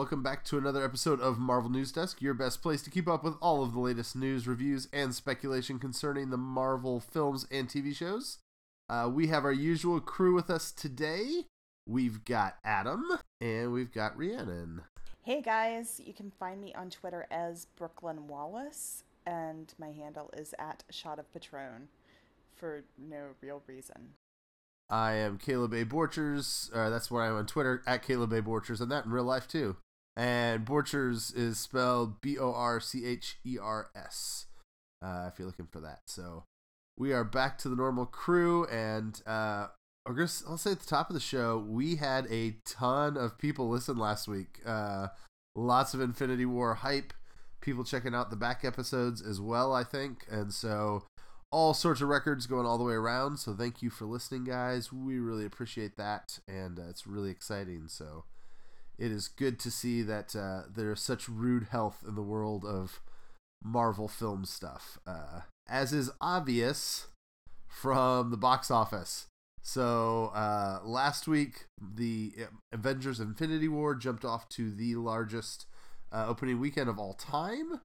welcome back to another episode of Marvel News Desk, your best place to keep up with all of the latest news, reviews, and speculation concerning the Marvel films and TV shows. Uh, we have our usual crew with us today. We've got Adam and we've got Rhiannon. Hey guys, you can find me on Twitter as Brooklyn Wallace, and my handle is at Shot of Patron for no real reason. I am Caleb A. Borchers. Uh, that's where I am on Twitter, at Caleb A. Borchers, and that in real life too. And Borchers is spelled B O R C H E R S, uh, if you're looking for that. So we are back to the normal crew, and uh, I'll say at the top of the show, we had a ton of people listen last week. Uh, lots of Infinity War hype, people checking out the back episodes as well, I think. And so all sorts of records going all the way around. So thank you for listening, guys. We really appreciate that, and uh, it's really exciting. So it is good to see that uh, there's such rude health in the world of Marvel film stuff, uh, as is obvious from the box office. So uh, last week, the Avengers: Infinity War jumped off to the largest uh, opening weekend of all time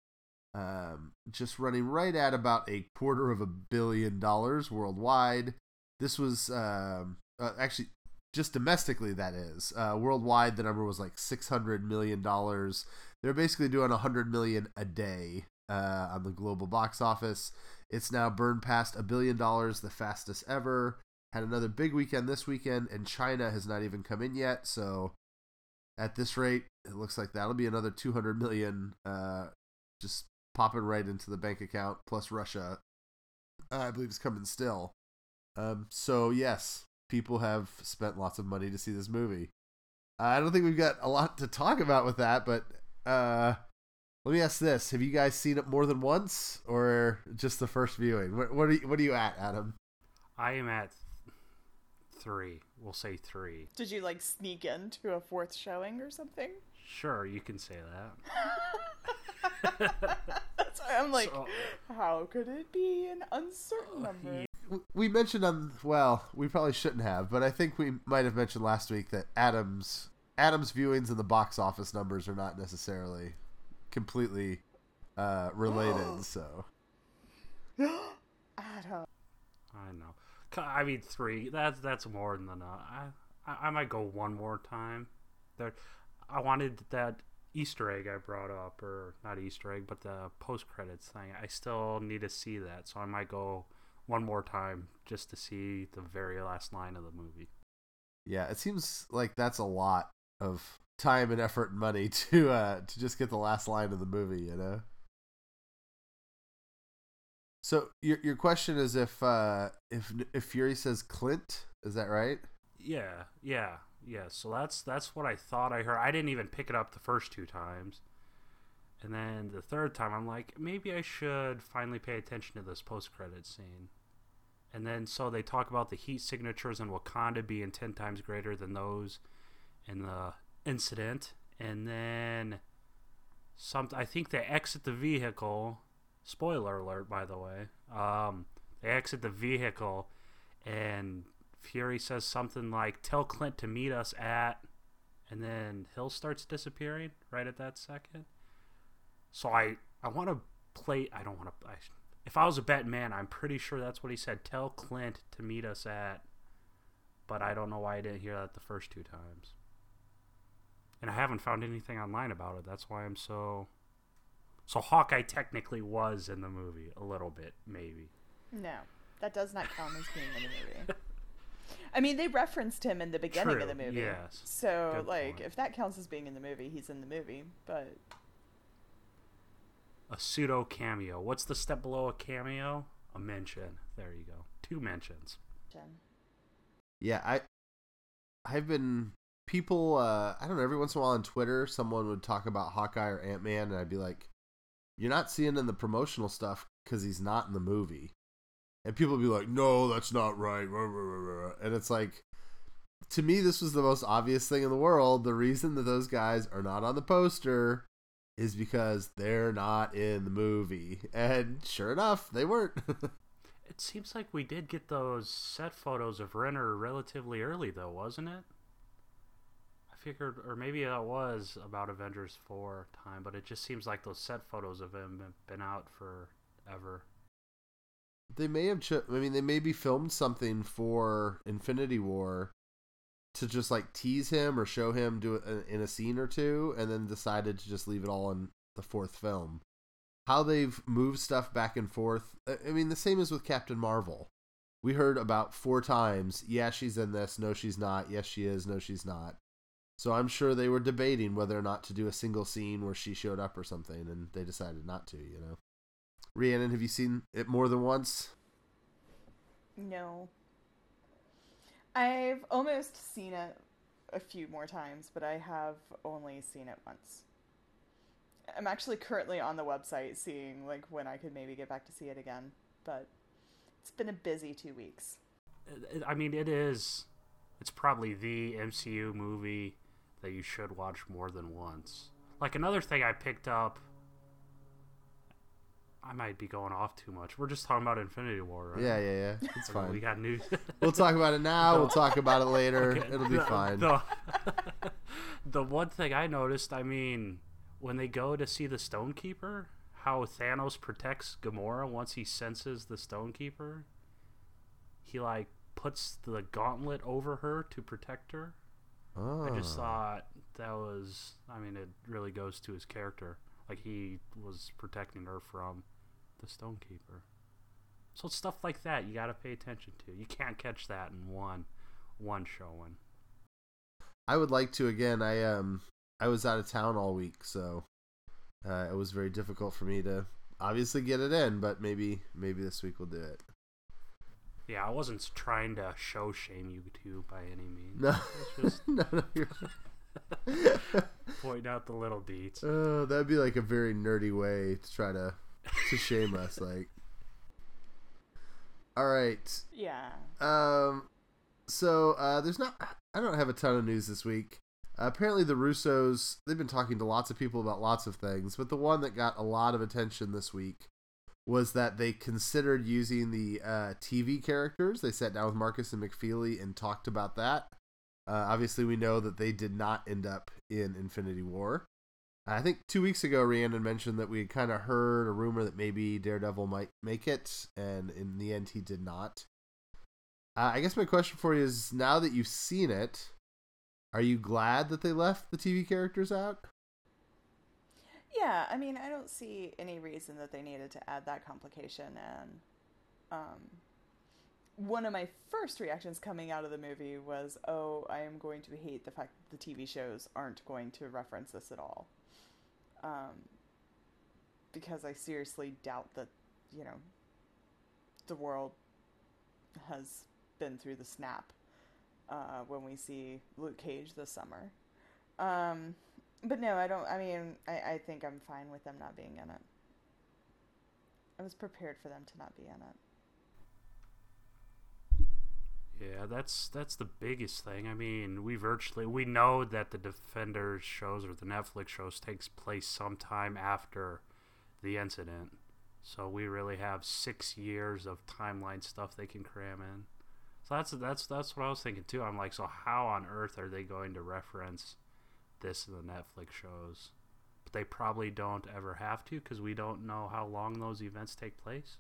um, just running right at about a quarter of a billion dollars worldwide. This was um, uh, actually just domestically, that is. Uh, worldwide, the number was like six hundred million dollars. They're basically doing a hundred million a day uh, on the global box office. It's now burned past a billion dollars, the fastest ever. Had another big weekend this weekend, and China has not even come in yet. So, at this rate, it looks like that'll be another 200 million uh, just popping right into the bank account. Plus Russia, I believe, is coming still. Um, so yes, people have spent lots of money to see this movie. I don't think we've got a lot to talk about with that, but uh, let me ask this: Have you guys seen it more than once, or just the first viewing? What, what are you, what are you at, Adam? I am at three. We'll say three. Did you like sneak into a fourth showing or something? Sure, you can say that. That's why I'm like, so, how could it be an uncertain number? We mentioned on well, we probably shouldn't have, but I think we might have mentioned last week that Adams Adams viewings and the box office numbers are not necessarily completely uh, related. so, Adam, I know. I mean, three. That's that's more than enough. I, I I might go one more time. There, I wanted that Easter egg I brought up, or not Easter egg, but the post credits thing. I still need to see that, so I might go one more time just to see the very last line of the movie. Yeah, it seems like that's a lot of time and effort and money to uh to just get the last line of the movie, you know. So your your question is if uh if if Fury says Clint, is that right? Yeah, yeah. Yeah, so that's that's what I thought I heard. I didn't even pick it up the first two times. And then the third time I'm like, maybe I should finally pay attention to this post credit scene. And then so they talk about the heat signatures in Wakanda being 10 times greater than those in the incident. And then some I think they exit the vehicle. Spoiler alert by the way. Um, they exit the vehicle and Fury says something like, "Tell Clint to meet us at," and then Hill starts disappearing right at that second. So I I want to play. I don't want to. If I was a bet man, I'm pretty sure that's what he said. Tell Clint to meet us at. But I don't know why I didn't hear that the first two times. And I haven't found anything online about it. That's why I'm so. So Hawkeye technically was in the movie a little bit, maybe. No, that does not count as being in the movie. I mean, they referenced him in the beginning True, of the movie. Yes. So, Good like, point. if that counts as being in the movie, he's in the movie. But a pseudo cameo. What's the step below a cameo? A mention. There you go. Two mentions. Yeah, I I've been people uh I don't know, every once in a while on Twitter someone would talk about Hawkeye or Ant-Man and I'd be like you're not seeing in the promotional stuff cuz he's not in the movie. And people would be like, "No, that's not right." And it's like to me this was the most obvious thing in the world. The reason that those guys are not on the poster is because they're not in the movie. And sure enough, they weren't. It seems like we did get those set photos of Renner relatively early, though, wasn't it? I figured, or maybe that was about Avengers 4 time, but it just seems like those set photos of him have been out forever. They may have. Ch- I mean, they may maybe filmed something for Infinity War to just like tease him or show him do it in a scene or two, and then decided to just leave it all in the fourth film. How they've moved stuff back and forth. I mean, the same as with Captain Marvel. We heard about four times. Yeah, she's in this. No, she's not. Yes, she is. No, she's not. So I'm sure they were debating whether or not to do a single scene where she showed up or something, and they decided not to. You know. Rhiannon, have you seen it more than once? No. I've almost seen it a few more times, but I have only seen it once. I'm actually currently on the website seeing like when I could maybe get back to see it again, but it's been a busy 2 weeks. I mean, it is it's probably the MCU movie that you should watch more than once. Like another thing I picked up I might be going off too much. We're just talking about Infinity War, right? Yeah, yeah, yeah. It's fine. We got news. we'll talk about it now. We'll talk about it later. Okay. It'll be the, fine. The, the one thing I noticed, I mean, when they go to see the Stonekeeper, how Thanos protects Gamora once he senses the Stonekeeper. He like puts the gauntlet over her to protect her. Oh. I just ah. thought that was. I mean, it really goes to his character. Like he was protecting her from the Stonekeeper. So stuff like that you got to pay attention to. You can't catch that in one one showing. I would like to again. I um I was out of town all week, so uh, it was very difficult for me to obviously get it in. But maybe maybe this week we'll do it. Yeah, I wasn't trying to show shame you two by any means. No, just... no, no, you're. Point out the little beats. Oh, that'd be like a very nerdy way to try to to shame us. Like, all right. Yeah. Um. So uh, there's not. I don't have a ton of news this week. Uh, apparently, the Russos they've been talking to lots of people about lots of things, but the one that got a lot of attention this week was that they considered using the uh, TV characters. They sat down with Markus and McFeely and talked about that. Uh, obviously, we know that they did not end up in Infinity War. I think two weeks ago, Rhiannon mentioned that we kind of heard a rumor that maybe Daredevil might make it, and in the end, he did not. Uh, I guess my question for you is now that you've seen it, are you glad that they left the TV characters out? Yeah, I mean, I don't see any reason that they needed to add that complication, and um, one of my first reactions coming out of the movie was, "Oh, I am going to hate the fact that the TV shows aren't going to reference this at all," um, because I seriously doubt that you know the world has been through the snap uh, when we see Luke Cage this summer. Um, but no, I don't. I mean, I, I think I'm fine with them not being in it. I was prepared for them to not be in it. Yeah, that's that's the biggest thing. I mean, we virtually we know that the Defenders shows or the Netflix shows takes place sometime after the incident. So we really have 6 years of timeline stuff they can cram in. So that's that's that's what I was thinking too. I'm like, so how on earth are they going to reference this in the Netflix shows? But they probably don't ever have to because we don't know how long those events take place.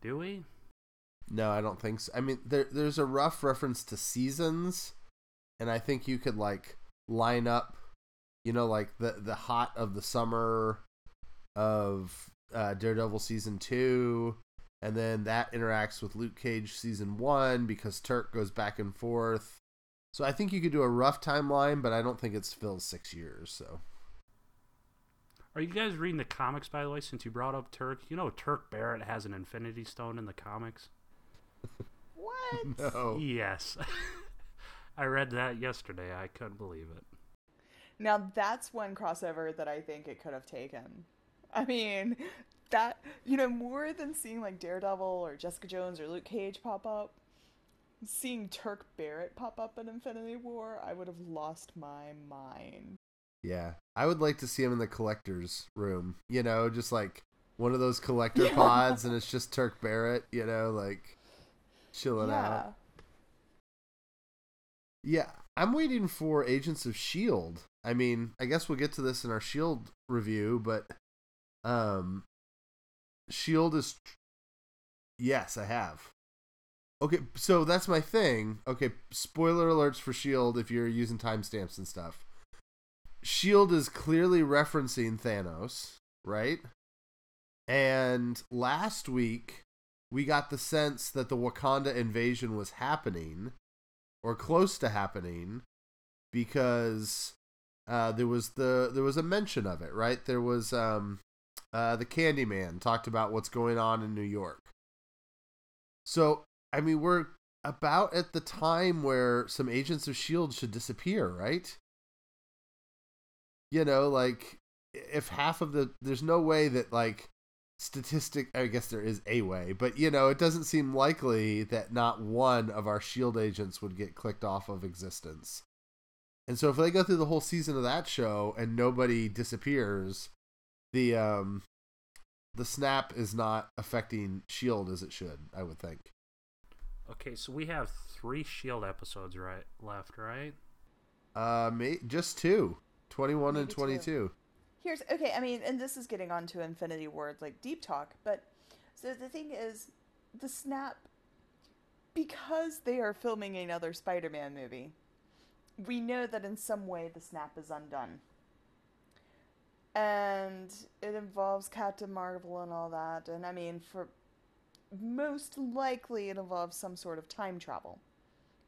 Do we? No, I don't think so. I mean, there there's a rough reference to seasons, and I think you could like line up, you know, like the the hot of the summer of uh, Daredevil season two, and then that interacts with Luke Cage season one because Turk goes back and forth. So I think you could do a rough timeline, but I don't think it's filled six years. So. Are you guys reading the comics, by the way? Since you brought up Turk, you know Turk Barrett has an Infinity Stone in the comics. What? No. Yes. I read that yesterday. I couldn't believe it. Now that's one crossover that I think it could have taken. I mean, that you know, more than seeing like Daredevil or Jessica Jones or Luke Cage pop up, seeing Turk Barrett pop up in Infinity War, I would have lost my mind. Yeah. I would like to see him in the collector's room. You know, just like one of those collector yeah. pods and it's just Turk Barrett, you know, like chilling yeah. out. Yeah, I'm waiting for Agents of Shield. I mean, I guess we'll get to this in our Shield review, but um Shield is Yes, I have. Okay, so that's my thing. Okay, spoiler alerts for Shield if you're using timestamps and stuff. Shield is clearly referencing Thanos, right? And last week we got the sense that the Wakanda invasion was happening or close to happening because uh, there was the there was a mention of it, right? There was um, uh, the Candyman talked about what's going on in New York. So I mean, we're about at the time where some agents of Shield should disappear, right? You know, like if half of the there's no way that like statistic I guess there is a way, but you know, it doesn't seem likely that not one of our shield agents would get clicked off of existence. And so if they go through the whole season of that show and nobody disappears, the um the snap is not affecting shield as it should, I would think. Okay, so we have 3 shield episodes right left, right? Uh may, just two. 21 Maybe and 22. Two. Here's okay, I mean, and this is getting onto Infinity War like deep talk, but so the thing is the snap because they are filming another Spider-Man movie. We know that in some way the snap is undone. And it involves Captain Marvel and all that, and I mean for most likely it involves some sort of time travel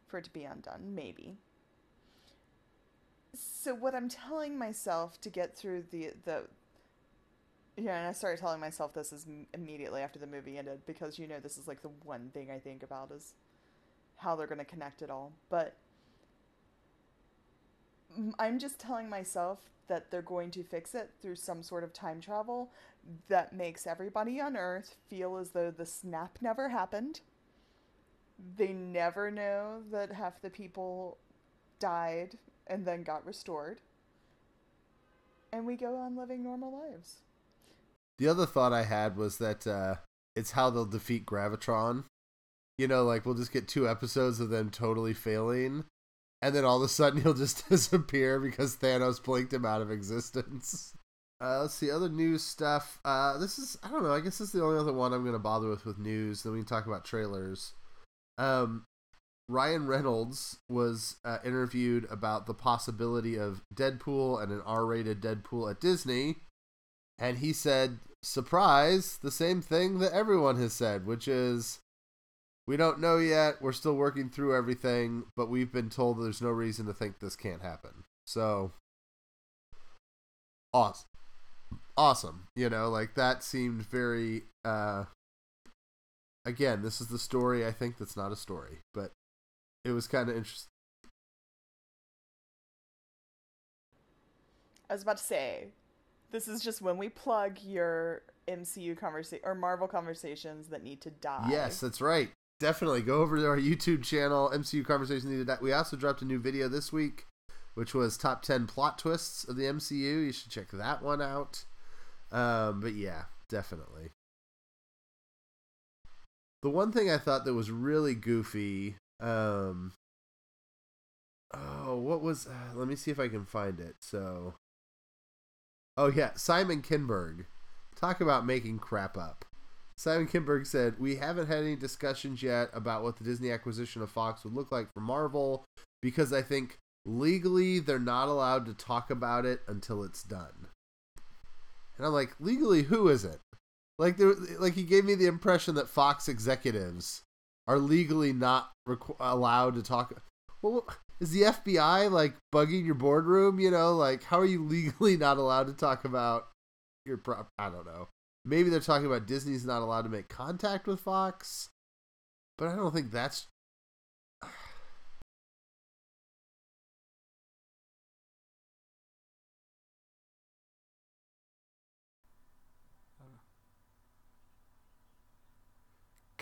for it to be undone, maybe. So what I'm telling myself to get through the the yeah, and I started telling myself this is immediately after the movie ended because you know this is like the one thing I think about is how they're going to connect it all. But I'm just telling myself that they're going to fix it through some sort of time travel that makes everybody on Earth feel as though the snap never happened. They never know that half the people died and then got restored. And we go on living normal lives. The other thought I had was that uh, it's how they'll defeat Graviton. You know, like we'll just get two episodes of them totally failing, and then all of a sudden he'll just disappear because Thanos blinked him out of existence. Uh, let's see other news stuff. Uh, this is I don't know. I guess this is the only other one I'm going to bother with with news. Then we can talk about trailers. Um, Ryan Reynolds was uh, interviewed about the possibility of Deadpool and an R-rated Deadpool at Disney, and he said, "Surprise! The same thing that everyone has said, which is." We don't know yet. We're still working through everything, but we've been told there's no reason to think this can't happen. So, awesome. Awesome. You know, like that seemed very uh again, this is the story I think that's not a story, but it was kind of interesting. I was about to say, this is just when we plug your MCU conversation or Marvel conversations that need to die. Yes, that's right. Definitely go over to our YouTube channel, MCU Conversations Need to Die. We also dropped a new video this week, which was top 10 plot twists of the MCU. You should check that one out. Um, but yeah, definitely. The one thing I thought that was really goofy um. Oh, what was? Uh, let me see if I can find it. So. Oh yeah, Simon Kinberg. Talk about making crap up. Simon Kinberg said, "We haven't had any discussions yet about what the Disney acquisition of Fox would look like for Marvel because I think legally they're not allowed to talk about it until it's done." And I'm like, "Legally, who is it?" Like there, like he gave me the impression that Fox executives are legally not requ- allowed to talk. Well, is the FBI like bugging your boardroom? You know, like how are you legally not allowed to talk about your prop? I don't know. Maybe they're talking about Disney's not allowed to make contact with Fox, but I don't think that's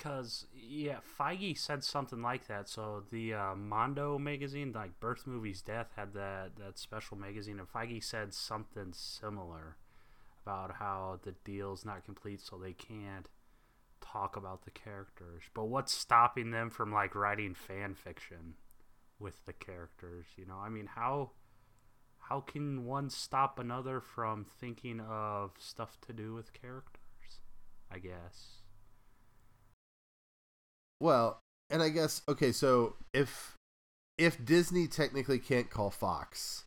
because yeah, Feige said something like that. So the uh, Mondo magazine, like Birth Movies Death, had that that special magazine, and Feige said something similar about how the deal's not complete, so they can't talk about the characters. But what's stopping them from like writing fan fiction? with the characters. You know, I mean, how how can one stop another from thinking of stuff to do with characters? I guess. Well, and I guess okay, so if if Disney technically can't call Fox,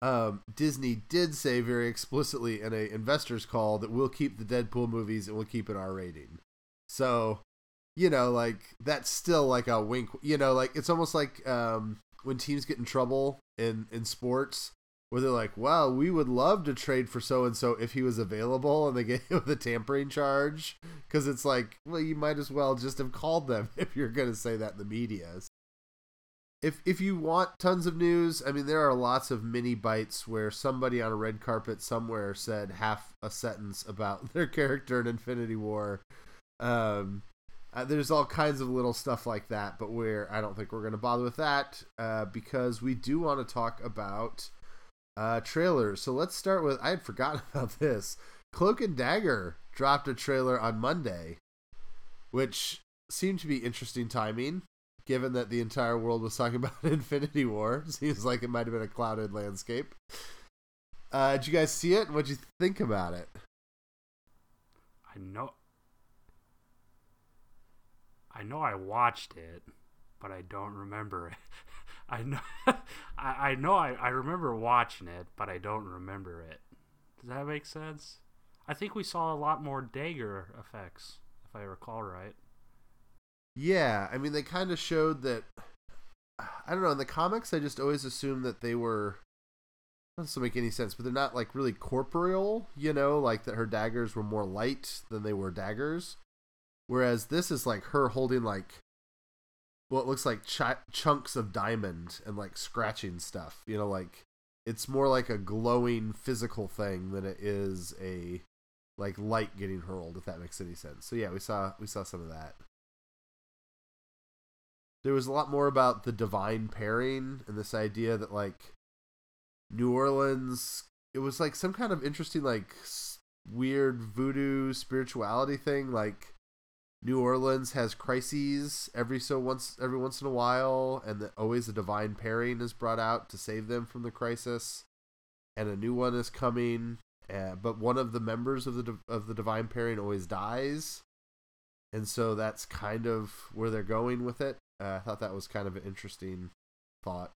um, Disney did say very explicitly in a investors call that we'll keep the Deadpool movies and we'll keep it R rating. So, you know, like that's still like a wink. You know, like it's almost like um, when teams get in trouble in in sports where they're like, "Wow, we would love to trade for so and so if he was available," and they get hit with a tampering charge because it's like, well, you might as well just have called them if you're going to say that in the media. If if you want tons of news, I mean, there are lots of mini bites where somebody on a red carpet somewhere said half a sentence about their character in Infinity War. Um, uh, there's all kinds of little stuff like that, but we're I don't think we're going to bother with that uh, because we do want to talk about uh, trailers. So let's start with I had forgotten about this. Cloak and Dagger dropped a trailer on Monday, which seemed to be interesting timing, given that the entire world was talking about Infinity War. Seems like it might have been a clouded landscape. Uh, did you guys see it? What'd you think about it? I know. I know I watched it, but I don't remember it. I know, I, I know, I, I remember watching it, but I don't remember it. Does that make sense? I think we saw a lot more dagger effects, if I recall right. Yeah, I mean, they kind of showed that. I don't know. In the comics, I just always assumed that they were. Doesn't make any sense, but they're not like really corporeal, you know, like that her daggers were more light than they were daggers. Whereas this is like her holding like well, it looks like ch- chunks of diamond and like scratching stuff. You know, like it's more like a glowing physical thing than it is a like light getting hurled. If that makes any sense. So yeah, we saw we saw some of that. There was a lot more about the divine pairing and this idea that like New Orleans. It was like some kind of interesting like weird voodoo spirituality thing like New Orleans has crises every so once every once in a while, and the, always a divine pairing is brought out to save them from the crisis, and a new one is coming. Uh, but one of the members of the of the divine pairing always dies, and so that's kind of where they're going with it. Uh, I thought that was kind of an interesting thought.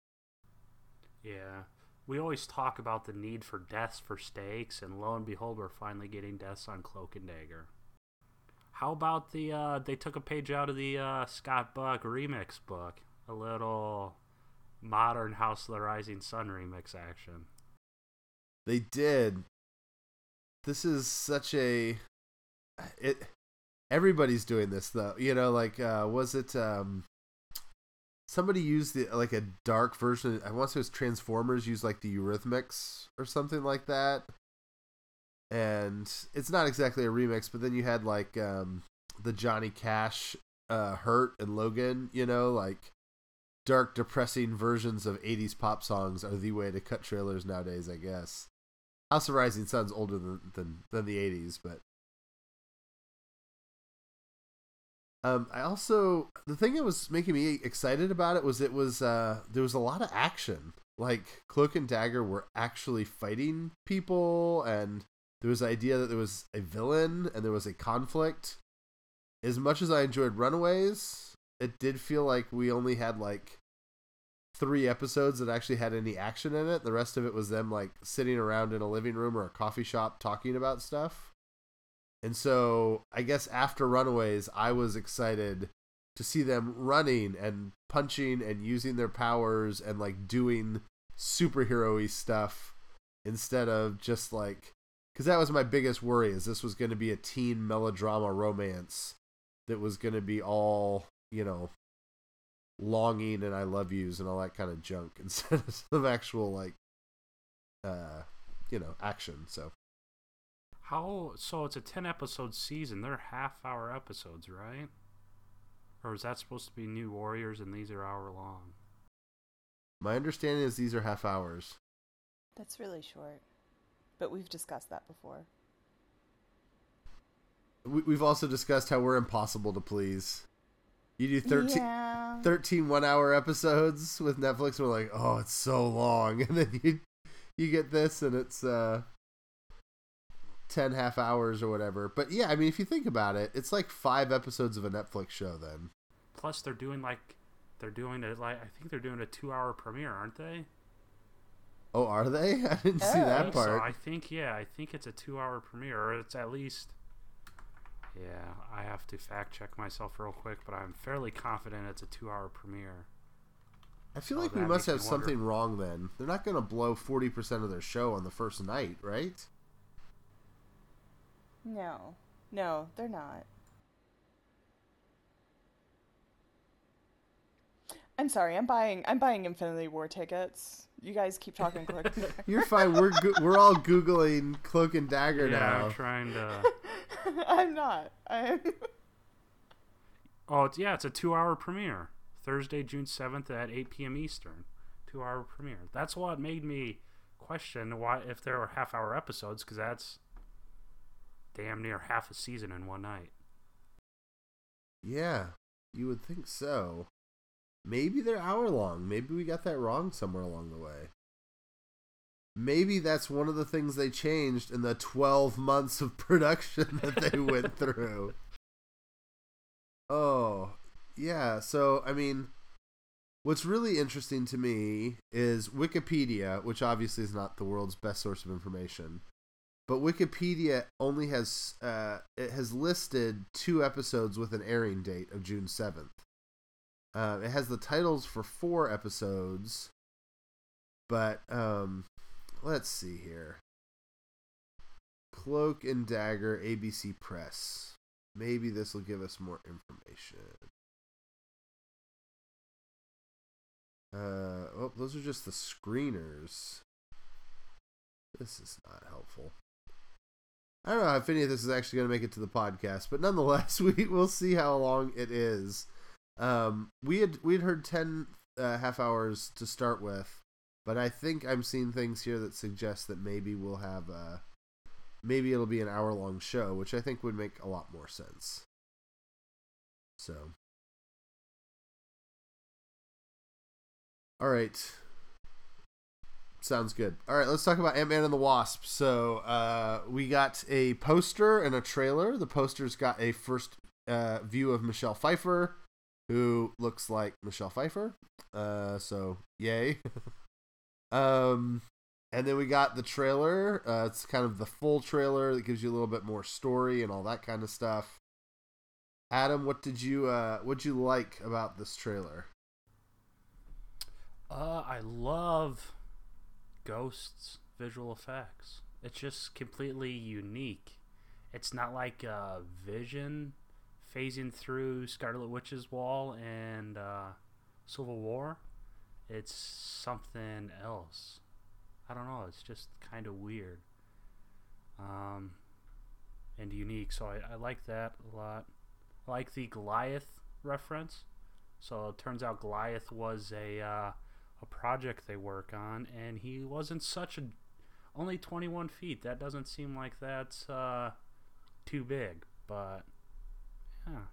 Yeah, we always talk about the need for deaths for stakes, and lo and behold, we're finally getting deaths on Cloak and Dagger. How about the uh, they took a page out of the uh, Scott Buck remix book, a little modern House of the Rising Sun remix action. They did. This is such a it. Everybody's doing this though, you know. Like, uh, was it um, somebody used the like a dark version? I want to say it was Transformers used like the Eurythmics or something like that and it's not exactly a remix, but then you had like um, the Johnny Cash uh, "Hurt" and Logan. You know, like dark, depressing versions of '80s pop songs are the way to cut trailers nowadays. I guess House of Rising Sun's older than than, than the '80s, but um, I also the thing that was making me excited about it was it was uh, there was a lot of action. Like Cloak and Dagger were actually fighting people and there was the idea that there was a villain and there was a conflict. As much as I enjoyed Runaways, it did feel like we only had like three episodes that actually had any action in it. The rest of it was them like sitting around in a living room or a coffee shop talking about stuff. And so I guess after Runaways, I was excited to see them running and punching and using their powers and like doing superhero stuff instead of just like because that was my biggest worry is this was going to be a teen melodrama romance that was going to be all you know longing and i love yous and all that kind of junk instead of some actual like uh you know action so. How so it's a 10 episode season they're half hour episodes right? Or is that supposed to be new warriors and these are hour long? My understanding is these are half hours. That's really short but we've discussed that before. We, we've also discussed how we're impossible to please. You do 13, yeah. Yeah. 13 one hour episodes with Netflix. We're like, oh, it's so long. And then you you get this and it's uh 10 half hours or whatever. But yeah, I mean, if you think about it, it's like five episodes of a Netflix show then. Plus, they're doing like they're doing it like I think they're doing a two-hour premiere, aren't they? Oh, are they? I didn't see Oh. I that think so. part. I think yeah, I think it's a two-hour premiere, or it's at least. Yeah, I have to fact check myself real quick, but I'm fairly confident it's a two-hour premiere. I feel Oh, like we must have me wonder. something wrong then. They're not going to blow 40% of their show on the first night, right? No. No, they're not. I'm sorry. I'm buying. I'm buying Infinity War tickets. You guys keep talking quick. You're fine. We're go- we're all googling Cloak and Dagger yeah, now. I'm trying to. I'm not. I'm. Oh, it's, yeah, it's a two-hour premiere. Thursday, June seventh at eight p.m. Eastern. Two-hour premiere. That's what made me question why if there were half-hour episodes, because that's damn near half a season in one night. Yeah, you would think so. Maybe they're hour long. Maybe we got that wrong somewhere along the way. Maybe that's one of the things they changed in the 12 months of production that they went through. Oh, yeah. So, I mean, what's really interesting to me is Wikipedia, which obviously is not the world's best source of information, but Wikipedia only has uh, it has listed two episodes with an airing date of June seventh. Uh, it has the titles for four episodes, but um, let's see here. Cloak and Dagger, ABC Press. Maybe this will give us more information. Uh, oh, those are just the screeners. This is not helpful. I don't know if any of this is actually going to make it to the podcast, but nonetheless, we will see how long it is. Um, we had we had heard ten uh, half hours to start with, but I think I'm seeing things here that suggest that maybe we'll have uh maybe it'll be an hour long show, which I think would make a lot more sense. So, all right, sounds good. All right, let's talk about Ant Man and the Wasp. So, uh, we got a poster and a trailer. The poster's got a first uh, view of Michelle Pfeiffer, who looks like Michelle Pfeiffer. Uh, so yay. um, and then we got the trailer. Uh, it's kind of the full trailer that gives you a little bit more story and all that kind of stuff. Adam, what did you uh, what you like about this trailer? Uh, I love Ghost's visual effects. It's just completely unique. It's not like uh, Vision phasing through Scarlet Witch's wall and uh, Civil War. It's something else. I don't know. It's just kind of weird. Um, and unique. So I, I like that a lot. I like the Goliath reference. So it turns out Goliath was a uh, a project they work on, and he wasn't such a only 21 feet. That doesn't seem like that's uh, too big, but yeah,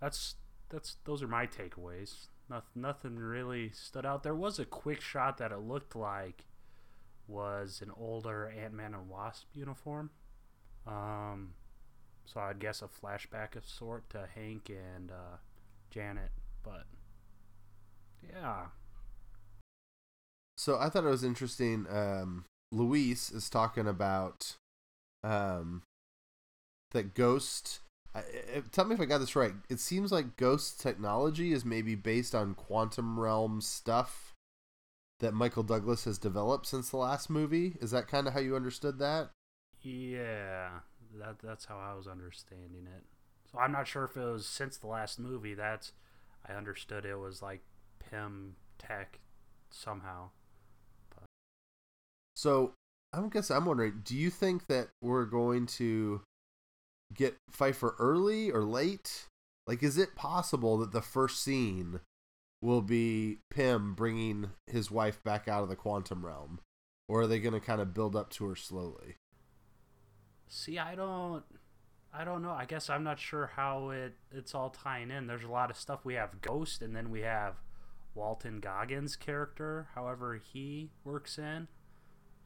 that's that's those are my takeaways. Nothing, nothing really stood out. There was a quick shot that it looked like was an older Ant Man and Wasp uniform. Um, so I'd guess a flashback of sort to Hank and uh, Janet, but yeah, So I thought it was interesting. Um, Luis is talking about um, that Ghost. I, I, tell me if I got this right. It seems like Ghost technology is maybe based on quantum realm stuff that Michael Douglas has developed since the last movie. Is that kind of how you understood that? yeah, that that's how I was understanding it. So I'm not sure if it was since the last movie. That's I understood it was like Pym tech somehow. So I guess I'm wondering, do you think that we're going to get Pfeiffer early or late? Like, is it possible that the first scene will be Pym bringing his wife back out of the quantum realm, or are they going to kind of build up to her slowly? See, I don't, I don't know. I guess I'm not sure how it it's all tying in. There's a lot of stuff. We have Ghost, and then we have Walton Goggins' character, however he works in,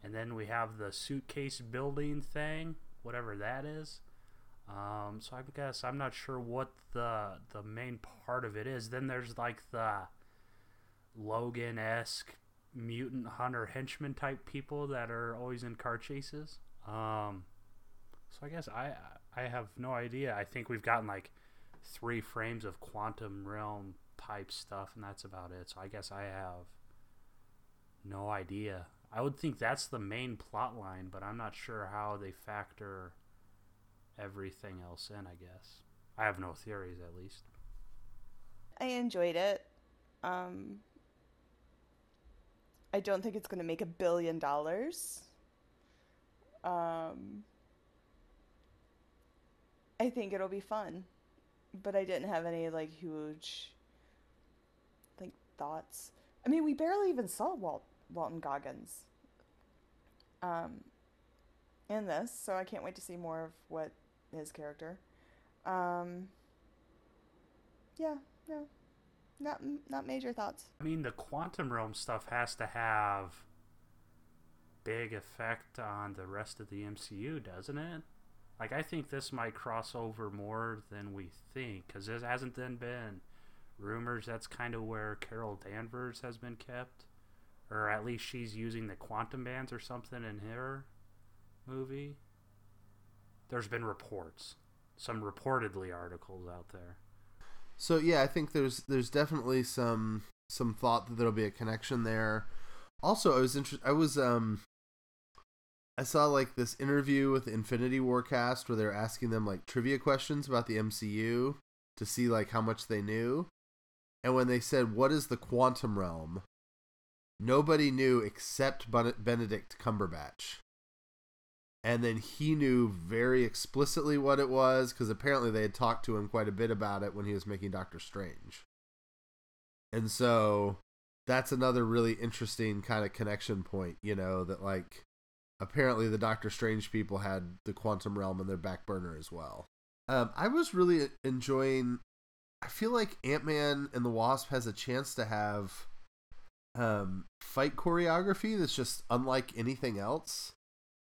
and then we have the suitcase building thing, whatever that is. Um, so I guess I'm not sure what the the main part of it is. Then there's like the Logan esque mutant hunter henchman type people that are always in car chases. Um, so I guess I I have no idea. I think we've gotten like three frames of quantum realm type stuff, and that's about it. So I guess I have no idea. I would think that's the main plot line, but I'm not sure how they factor everything else in. I guess I have no theories, at least. I enjoyed it. Um, I don't think it's going to make a billion dollars. Um, I think it'll be fun, but I didn't have any like huge like thoughts. I mean, we barely even saw Walt Walton Goggins um, in this, so I can't wait to see more of what his character. Um, yeah, no, not not major thoughts. I mean, the quantum realm stuff has to have big effect on the rest of the MCU, doesn't it? Like, I think this might cross over more than we think, because there hasn't then been rumors that's kind of where Carol Danvers has been kept, or at least she's using the quantum bands or something in her movie. There's been reports, some reportedly articles out there. So yeah, I think there's there's definitely some some thought that there'll be a connection there. Also, I was interested. I was um I saw like this interview with Infinity War cast where they're asking them like trivia questions about the MCU to see like how much they knew. And when they said what is the quantum realm, nobody knew except Benedict Cumberbatch. And then he knew very explicitly what it was because apparently they had talked to him quite a bit about it when he was making Doctor Strange. And so that's another really interesting kind of connection point, you know, that like apparently the Doctor Strange people had the quantum realm in their back burner as well. Um, I was really enjoying. I feel like Ant Man and the Wasp has a chance to have um, fight choreography that's just unlike anything else.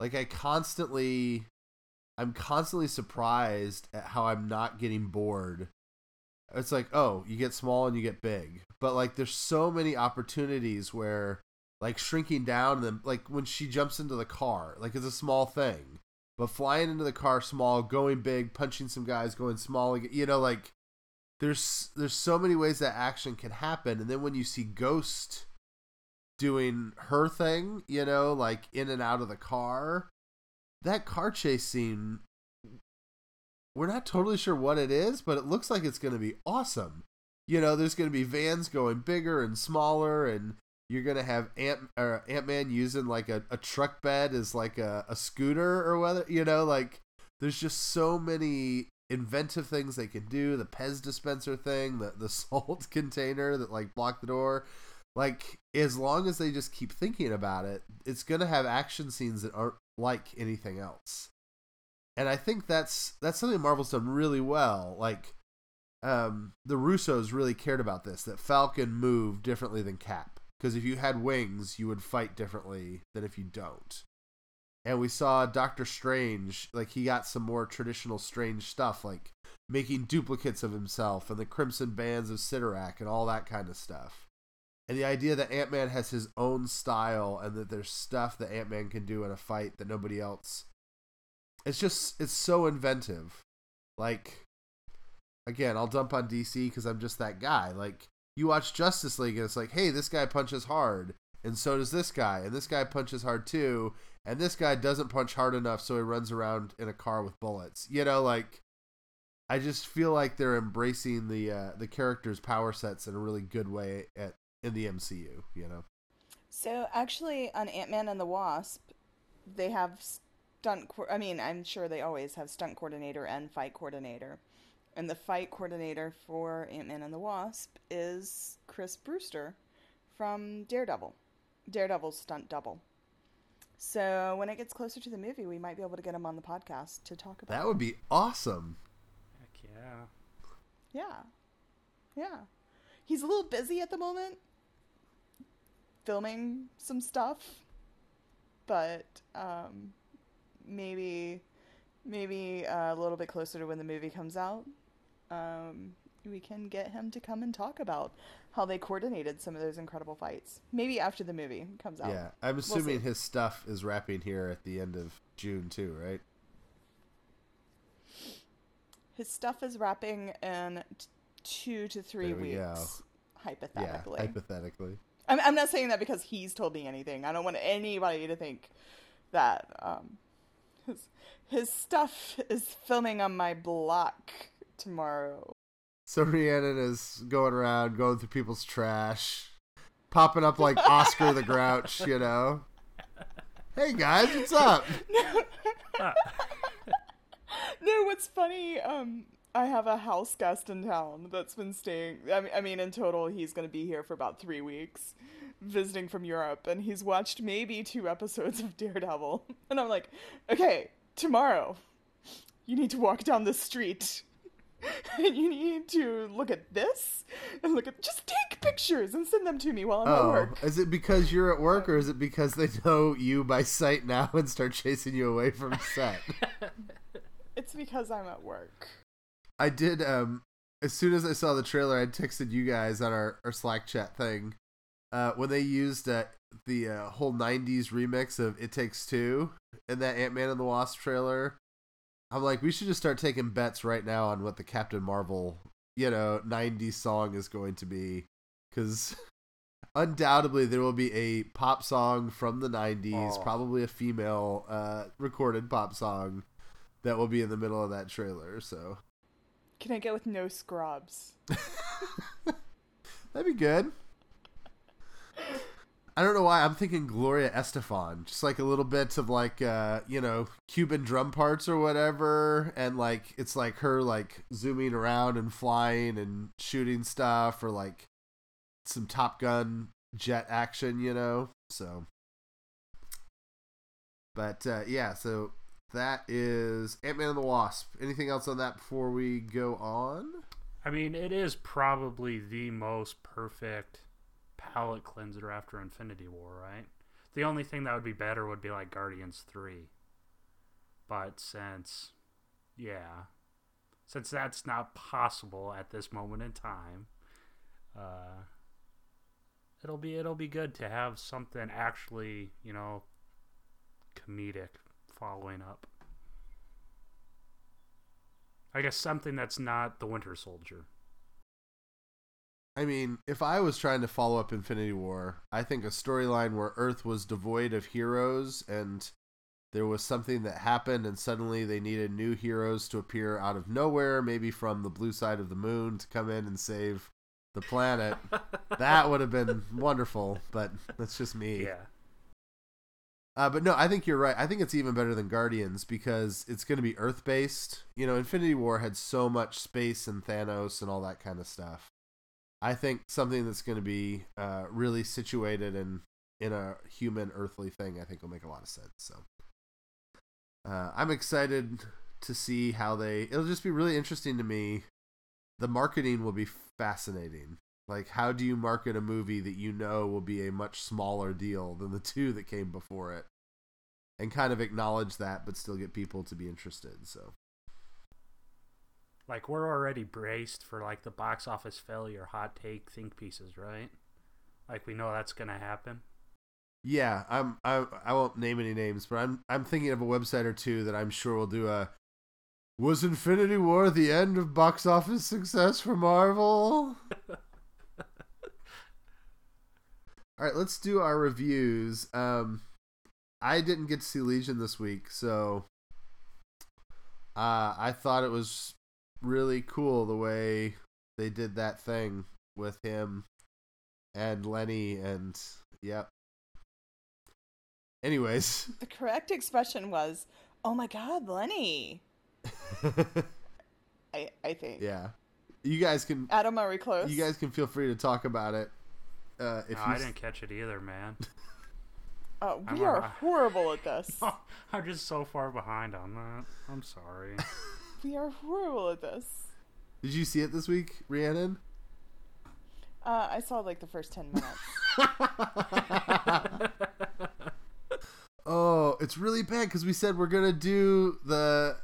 Like I constantly, I'm constantly surprised at how I'm not getting bored. It's like, oh, you get small and you get big, but like there's so many opportunities where like shrinking down and then like when she jumps into the car like it's a small thing. But flying into the car small going big punching some guys going small you know like there's there's so many ways that action can happen. And then when you see ghost doing her thing you know like in and out of the car that car chase scene we're not totally sure what it is but it looks like it's going to be awesome you know there's going to be vans going bigger and smaller and you're gonna have Ant or Ant Man using like a, a truck bed as like a, a scooter or whether you know like there's just so many inventive things they can do. The Pez dispenser thing, the the salt container that like block the door. Like as long as they just keep thinking about it, it's gonna have action scenes that aren't like anything else. And I think that's that's something Marvel's done really well. Like um, the Russos really cared about this that Falcon moved differently than Cap because if you had wings, you would fight differently than if you don't. And we saw Doctor Strange, like he got some more traditional strange stuff, like making duplicates of himself and the crimson bands of Cyttorak and all that kind of stuff. And the idea that Ant Man has his own style and that there's stuff that Ant Man can do in a fight that nobody else. It's just, it's so inventive. Like, again, I'll dump on DC because I'm just that guy. Like, you watch Justice League and it's like, hey, this guy punches hard, and so does this guy, and this guy punches hard too, and this guy doesn't punch hard enough, so he runs around in a car with bullets. You know, like I just feel like they're embracing the uh, the characters' power sets in a really good way at in the MCU. You know. So actually, on Ant Man and the Wasp, they have stunt. Co- I mean, I'm sure they always have stunt coordinator and fight coordinator. And the fight coordinator for Ant Man and the Wasp is Chris Brewster from Daredevil, Daredevil's stunt double. So when it gets closer to the movie, we might be able to get him on the podcast to talk about. That would be awesome. Heck yeah. Yeah. Yeah. He's a little busy at the moment filming some stuff. But um maybe maybe uh, a little bit closer to when the movie comes out. Um we can get him to come and talk about how they coordinated some of those incredible fights. Maybe after the movie comes out. Yeah, I'm We'll assuming his stuff is wrapping here at the end of June too, right? His stuff is wrapping in t- two to three There we go. weeks, hypothetically. Yeah, hypothetically. I'm, I'm not saying that because he's told me anything. I don't want anybody to think that um, his, his stuff is filming on my block tomorrow. So Rhiannon is going around, going through people's trash, popping up like Oscar the Grouch, you know. Hey guys, what's up? Ah, No, what's funny? Um, I have a house guest in town that's been staying. I mean, I mean, in total, he's going to be here for about three weeks, visiting from Europe, and he's watched maybe two episodes of Daredevil. And I'm like, okay, tomorrow, you need to walk down the street. And you need to look at this and look at just take pictures and send them to me while I'm at Oh, work. is it because you're at work, or is it because they know you by sight now and start chasing you away from set? It's because I'm at work. I did. Um, as soon as I saw the trailer, I texted you guys on our, our Slack chat thing. Uh, when they used uh, the uh, whole '90s remix of "It Takes Two in that Ant Man and the Wasp trailer, I'm like, we should just start taking bets right now on what the Captain Marvel, you know, '90s song is going to be, because undoubtedly there will be a pop song from the '90s, Oh. probably a female uh, recorded pop song that will be in the middle of that trailer. So. Can I get with no scrubs? That'd be good. I don't know why I'm thinking Gloria Estefan, just like a little bit of like uh, you know, Cuban drum parts or whatever and like it's like her like zooming around and flying and shooting stuff or like some Top Gun jet action, you know. So But uh yeah, so that is Ant-Man and the Wasp. Anything else on that before we go on? I mean, it is probably the most perfect palette cleanser after Infinity War, right? The only thing that would be better would be like Guardians 3. But since, yeah, since that's not possible at this moment in time, uh, it'll be it'll be good to have something actually, you know, comedic following up. I guess something that's not the Winter Soldier. I mean, if I was trying to follow up Infinity War, I think a storyline where Earth was devoid of heroes and there was something that happened and suddenly they needed new heroes to appear out of nowhere, maybe from the blue side of the moon to come in and save the planet. that would have been wonderful, but that's just me. Yeah. Uh, but no, I think you're right. I think it's even better than Guardians because it's going to be Earth based. You know, Infinity War had so much space and Thanos and all that kind of stuff. I think something that's going to be uh, really situated in in a human earthly thing, I think will make a lot of sense. So uh, I'm excited to see how they. It'll just be really interesting to me. The marketing will be fascinating. Like, how do you market a movie that you know will be a much smaller deal than the two that came before it? And kind of acknowledge that, but still get people to be interested. So, Like we're already braced for like the box office failure hot take think pieces, right? Like we know that's gonna happen. yeah, I'm. I I won't name any names, but I'm I'm thinking of a website or two that I'm sure will do a. Was Infinity War the end of box office success for Marvel? All right, let's do our reviews. Um, I didn't get to see Legion this week, so uh, I thought it was really cool the way they did that thing with him and Lenny, and yep. Anyways, The correct expression was, "Oh my God, Lenny." I I think. yeah, you guys can Adam, are we close? you guys can feel free to talk about it. Uh, if no, you I didn't catch it either, man. Uh, we I'm, are uh, horrible at this. I'm just so far behind on that. I'm sorry. we are horrible at this. Did you see it this week, Rhiannon? Uh, I saw like the first ten minutes. Oh, it's really bad because we said we're gonna do the.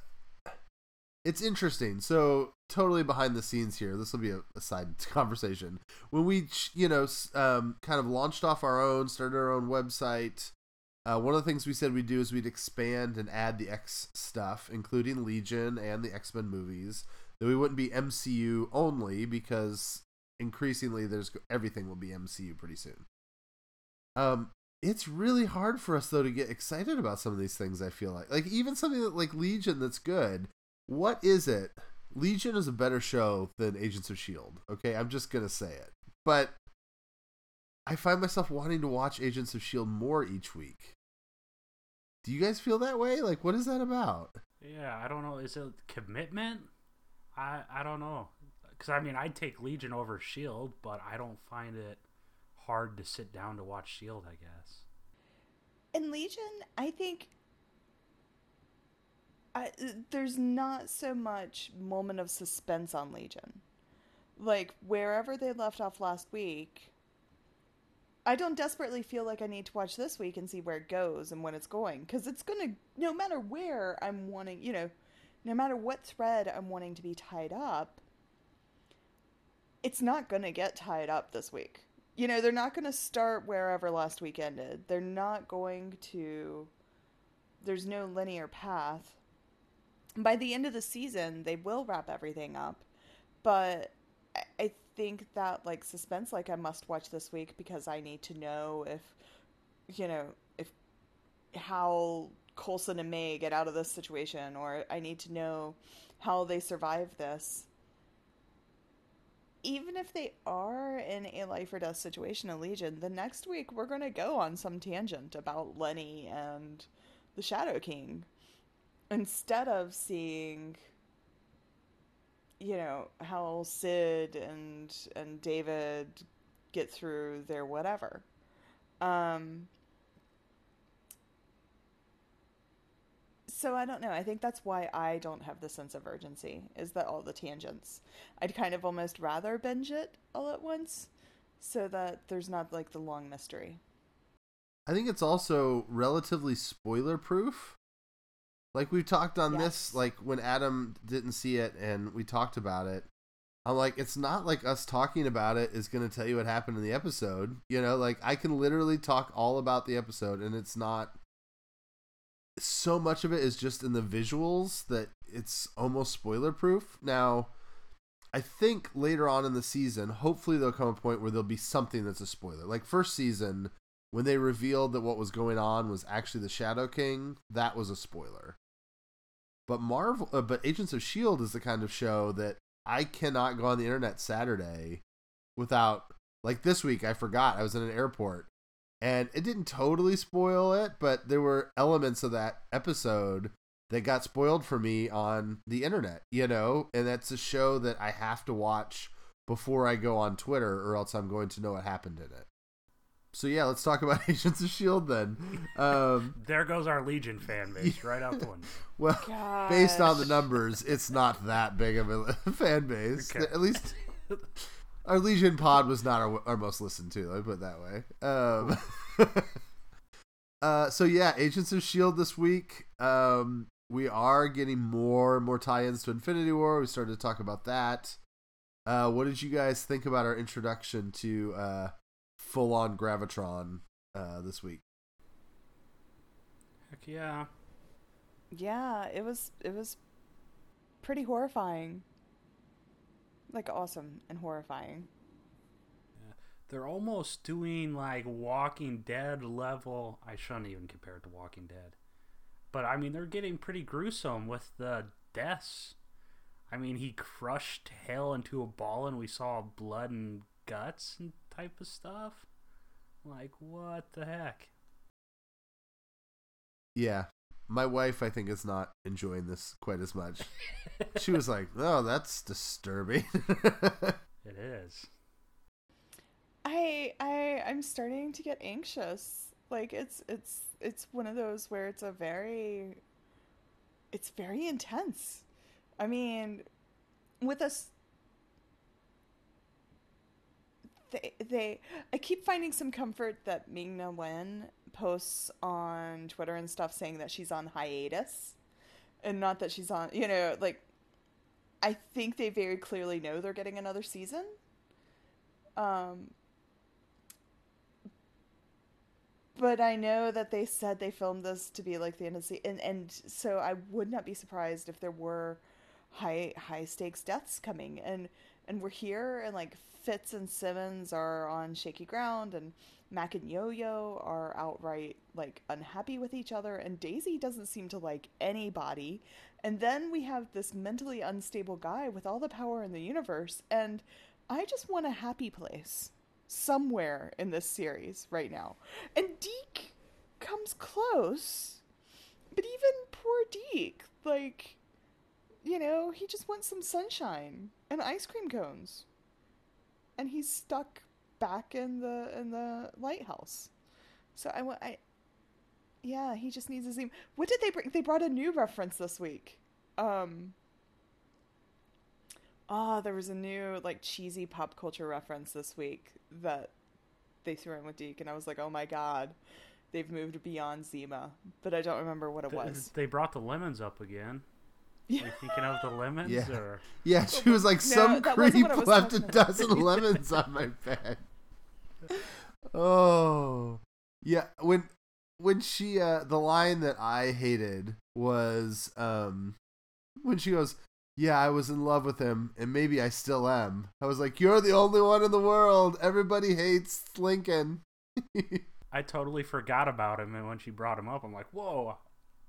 It's interesting. So totally behind the scenes here. This will be a, a side conversation. When we, you know, um, kind of launched off our own, started our own website. Uh, one of the things we said we'd do is we'd expand and add the X stuff, including Legion and the X Men movies. That we wouldn't be MCU only because increasingly there's everything will be MCU pretty soon. Um, it's really hard for us though to get excited about some of these things. I feel like, like even something that, like Legion that's good. What is it? Legion is a better show than Agents of Shield. Okay, I'm just gonna say it, but I find myself wanting to watch Agents of Shield more each week. Do you guys feel that way? Like, what is that about? yeah, I don't know. Is it commitment? I I don't know. Because I mean, I'd take Legion over Shield, but I don't find it hard to sit down to watch Shield. I guess. In Legion, I think There's not so much moment of suspense on Legion. Like wherever they left off last week, I don't desperately feel like I need to watch this week and see where it goes and when it's going because it's gonna no matter where I'm wanting, you know, no matter what thread I'm wanting to be tied up, it's not gonna get tied up this week. You know, they're not gonna start wherever last week ended. They're not going to. There's no linear path by the end of the season they will wrap everything up but I- think that like suspense like i must watch this week because i need to know if you know if how coulson and may get out of this situation or i need to know how they survive this. Even if they are in a life or death situation in legion the next week we're going to go on some tangent about lenny and the shadow king instead of seeing you know how Syd and and david get through their whatever um so i don't know i think that's why i don't have the sense of urgency is that all the tangents i'd kind of almost rather binge it all at once so that there's not like the long mystery I think it's also relatively spoiler proof. Like we've talked on this, like when Adam didn't see it and we talked about it. I'm like, it's not like us talking about it is going to tell you what happened in the episode. You know, like I can literally talk all about the episode and it's not. So much of it is just in the visuals that it's almost spoiler proof. Now, I think later on in the season, hopefully there'll come a point where there'll be something that's a spoiler. Like first season, when they revealed that what was going on was actually the Shadow King, that was a spoiler. But Marvel, uh, but Agents of Shield is the kind of show that I cannot go on the internet Saturday without like this week. I forgot I was in an airport, and it didn't totally spoil it, but there were elements of that episode that got spoiled for me on the internet. You know, and that's a show that I have to watch before I go on Twitter, or else I'm going to know what happened in it. So yeah, let's talk about Agents of Shield then. Um, There goes our Legion fan base right out the window. well, based on the numbers, it's not that big of a fan base. Okay. At least our Legion pod was not our, our most listened to. Let me put it that way. Um, uh, so yeah, Agents of Shield this week. Um, we are getting more and more tie-ins to Infinity War. We started to talk about that. Uh, what did you guys think about our introduction to uh, full-on Graviton uh, this week? Heck yeah. Yeah, it was it was pretty horrifying. Like awesome and horrifying. They're almost doing like Walking Dead level. I shouldn't even compare it to Walking Dead. But I mean, they're getting pretty gruesome with the deaths. I mean, he crushed Hale into a ball and we saw blood and guts and type of stuff. Like, what the heck? Yeah. My wife, I think, is not enjoying this quite as much. She was like, "Oh, that's disturbing." It is. I I I'm starting to get anxious Like it's it's it's one of those where it's a very it's very intense. I mean, with us they they I keep finding some comfort that Ming Na Wen posts on Twitter and stuff saying that she's on hiatus and not that she's on, you know, like I think they very clearly know they're getting another season. Um but I know that they said they filmed this to be like the end of the season, and, and so I would not be surprised if there were high high stakes deaths coming, and and we're here, and like Fitz and Simmons are on shaky ground, and Mac and Yo Yo are outright like unhappy with each other, and Daisy doesn't seem to like anybody, and then we have this mentally unstable guy with all the power in the universe, and I just want a happy place somewhere in this series right now. And Deke comes close, but even poor Deke, like, you know, he just wants some sunshine and ice cream cones, and he's stuck back in the in the lighthouse. So I went. I. Yeah, he just needs a zoom. What did they bring? They brought a new reference this week. Um, Oh, there was a new like cheesy pop culture reference this week that they threw in with Deke, and I was like, oh my god, they've moved beyond Zima, but I don't remember what it was. They brought the lemons up again. Yeah. Are you thinking of the lemons? Yeah. Or? Yeah, she was like, some that wasn't creep what I was left a dozen lemons on my bed. Oh, yeah. When when she uh the line that I hated was um when she goes, "Yeah, I was in love with him, and maybe I still am." I was like, "You're the only one in the world. Everybody hates Lincoln." I totally forgot about him, and when she brought him up, I'm like, whoa,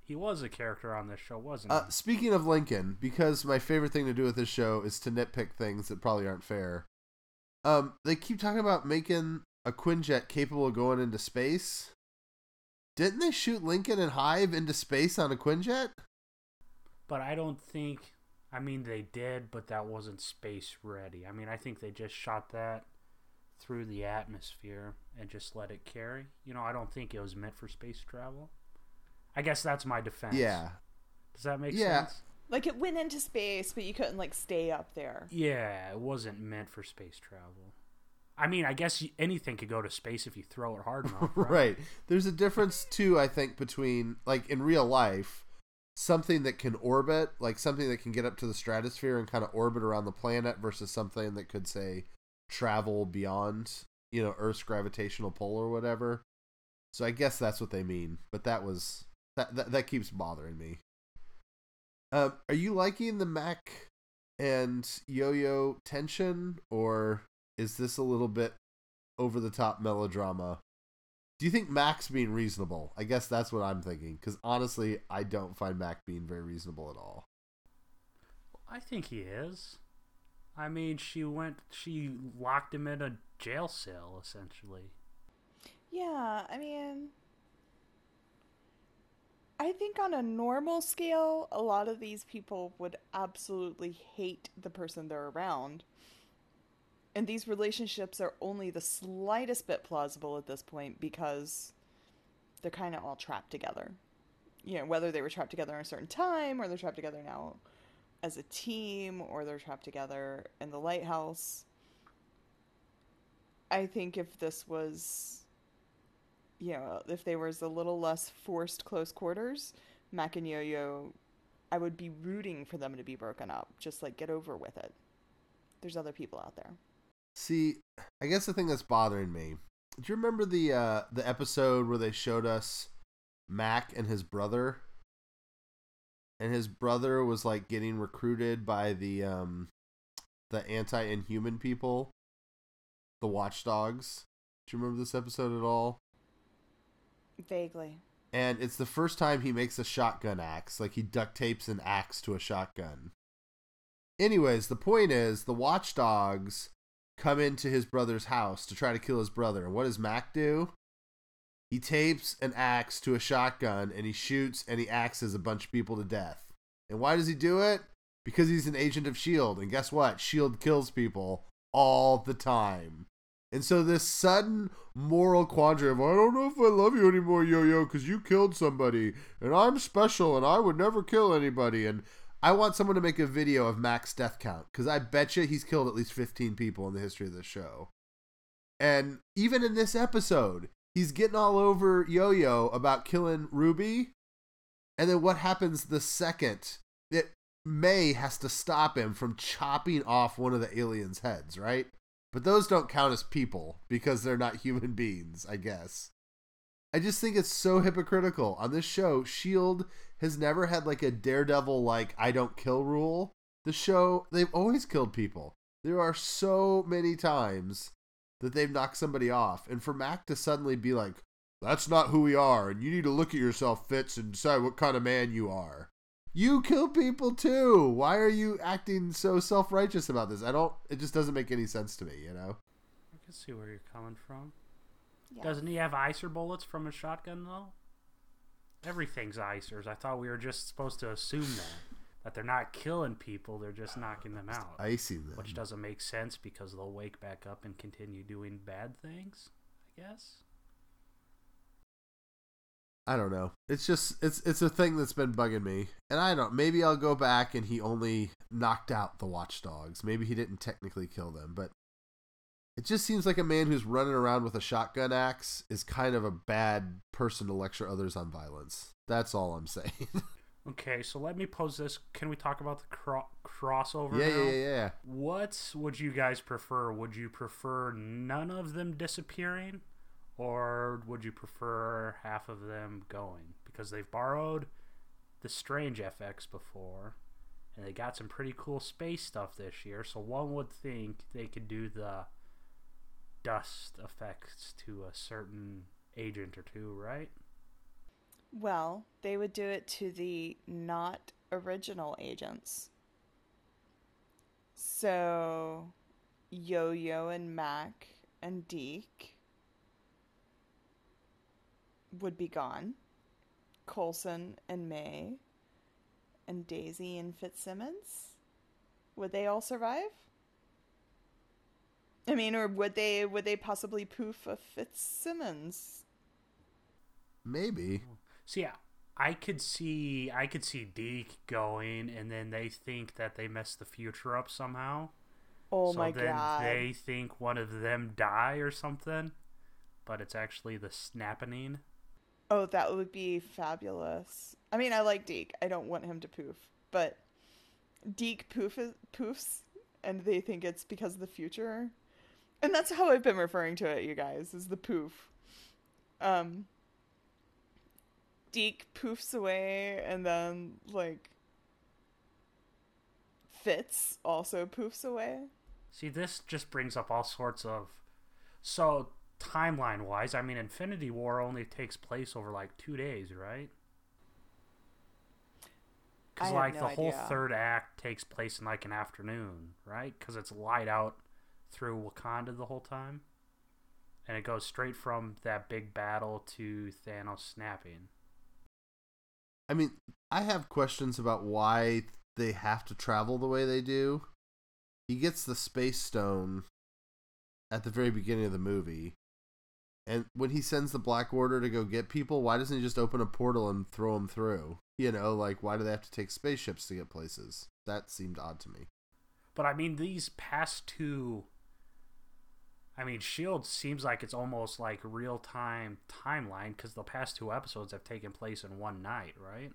he was a character on this show, wasn't he? Uh, speaking of Lincoln, because my favorite thing to do with this show is to nitpick things that probably aren't fair. Um, they keep talking about making a Quinjet capable of going into space. Didn't they shoot Lincoln and Hive into space on a Quinjet? but I don't think. I mean, they did, but that wasn't space ready. I mean, I think they just shot that through the atmosphere and just let it carry. You know, I don't think it was meant for space travel. I guess that's my defense. Yeah. Does that make Yeah. sense? Like it went into space, but you couldn't like stay up there. Yeah, it wasn't meant for space travel. I mean, I guess anything could go to space if you throw it hard enough. Right. Right. There's a difference too, I think, between like in real life, something that can orbit, like something that can get up to the stratosphere and kind of orbit around the planet versus something that could say travel beyond, you know, Earth's gravitational pull or whatever. So I guess that's what they mean, but that was that that, that keeps bothering me. Um, are you liking the Mac and Yo-Yo tension or is this a little bit over the top melodrama? Do you think Mac's being reasonable? I guess that's what I'm thinking. Because honestly, I don't find Mac being very reasonable at all. I think he is. I mean, she went, she locked him in a jail cell, essentially. Yeah, I mean, I think on a normal scale, a lot of these people would absolutely hate the person they're around. And these relationships are only the slightest bit plausible at this point because they're kind of all trapped together. You know, whether they were trapped together in a certain time or they're trapped together now as a team or they're trapped together in the lighthouse. I think if this was you know, if they was a little less forced close quarters, Mac and Yo-Yo, I would be rooting for them to be broken up. Just like get over with it. There's other people out there. See, I guess the thing that's bothering me. Do you remember the uh, the episode where they showed us Mac and his brother? And his brother was like getting recruited by the um the anti-inhuman people, the watchdogs. Do you remember this episode at all? Vaguely. and it's the first time he makes a shotgun axe. Like he duct tapes an axe to a shotgun. Anyways, the point is the watchdogs come into his brother's house to try to kill his brother. And what does Mac do? He tapes an axe to a shotgun and he shoots and he axes a bunch of people to death. And why does he do it? Because he's an agent of S.H.I.E.L.D. And guess what? S.H.I.E.L.D. kills people all the time. And so this sudden moral quandary of I don't know if I love you anymore, Yo Yo, because you killed somebody, and I'm special, and I would never kill anybody. And I want someone to make a video of Mac's death count because I bet you he's killed at least 15 people in the history of the show. And even in this episode, he's getting all over Yo Yo about killing Ruby. And then what happens the second that May has to stop him from chopping off one of the aliens' heads, right? But those don't count as people because they're not human beings, I guess. I just think it's so hypocritical. On this show, Shield has never had like a daredevil like I don't kill rule. The show, they've always killed people. There are so many times that they've knocked somebody off. And for Mac to suddenly be like, that's not who we are, and you need to look at yourself, Fitz, and decide what kind of man you are. You kill people too. Why are you acting so self righteous about this? I don't. It just doesn't make any sense to me. You know. I can see where you're coming from. Yeah. Doesn't he have icer bullets from his shotgun though? Everything's icers. I thought we were just supposed to assume that that they're not killing people; they're just knocking them out. Icing them. Which doesn't make sense because they'll wake back up and continue doing bad things. I guess. I don't know. It's just it's it's a thing that's been bugging me. And I don't maybe I'll go back and he only knocked out the watchdogs. Maybe he didn't technically kill them, but it just seems like a man who's running around with a shotgun axe is kind of a bad person to lecture others on violence. That's all I'm saying. Okay, so let me pose this. Can we talk about the cro- crossover? yeah, now? yeah, yeah, yeah. What would you guys prefer? Would you prefer none of them disappearing, or would you prefer half of them going? Because they've borrowed the Strange FX before, and they got some pretty cool space stuff this year. So one would think they could do the dust effects to a certain agent or two, right? Well, they would do it to the not original agents. So, Yo Yo and Mac and Deke would be gone. Coulson and May and Daisy and Fitzsimmons would they all survive? I mean, or would they would they possibly poof a Fitzsimmons? Maybe. See, I could see I could see Deke going, and then they think that they messed the future up somehow. Oh so my then god! they think one of them die or something, but it's actually the snapping. Oh, that would be fabulous. I mean, I like Deke. I don't want him to poof, but Deke poof poofs, and they think it's because of the future, and that's how I've been referring to it. You guys is the poof. Um, Deke poofs away, and then like Fitz also poofs away. See, this just brings up all sorts of. So timeline wise, I mean, Infinity War only takes place over like two days, right? Because like no the whole third act takes place in like an afternoon, right? Because it's light out through Wakanda the whole time, and it goes straight from that big battle to Thanos snapping. I mean, I have questions about why they have to travel the way they do. He gets the space stone at the very beginning of the movie. And when he sends the Black Order to go get people, why doesn't he just open a portal and throw them through? You know, like why do they have to take spaceships to get places? That seemed odd to me. But I mean, these past two. I mean, Shield seems like it's almost like real time timeline because the past two episodes have taken place in one night, right?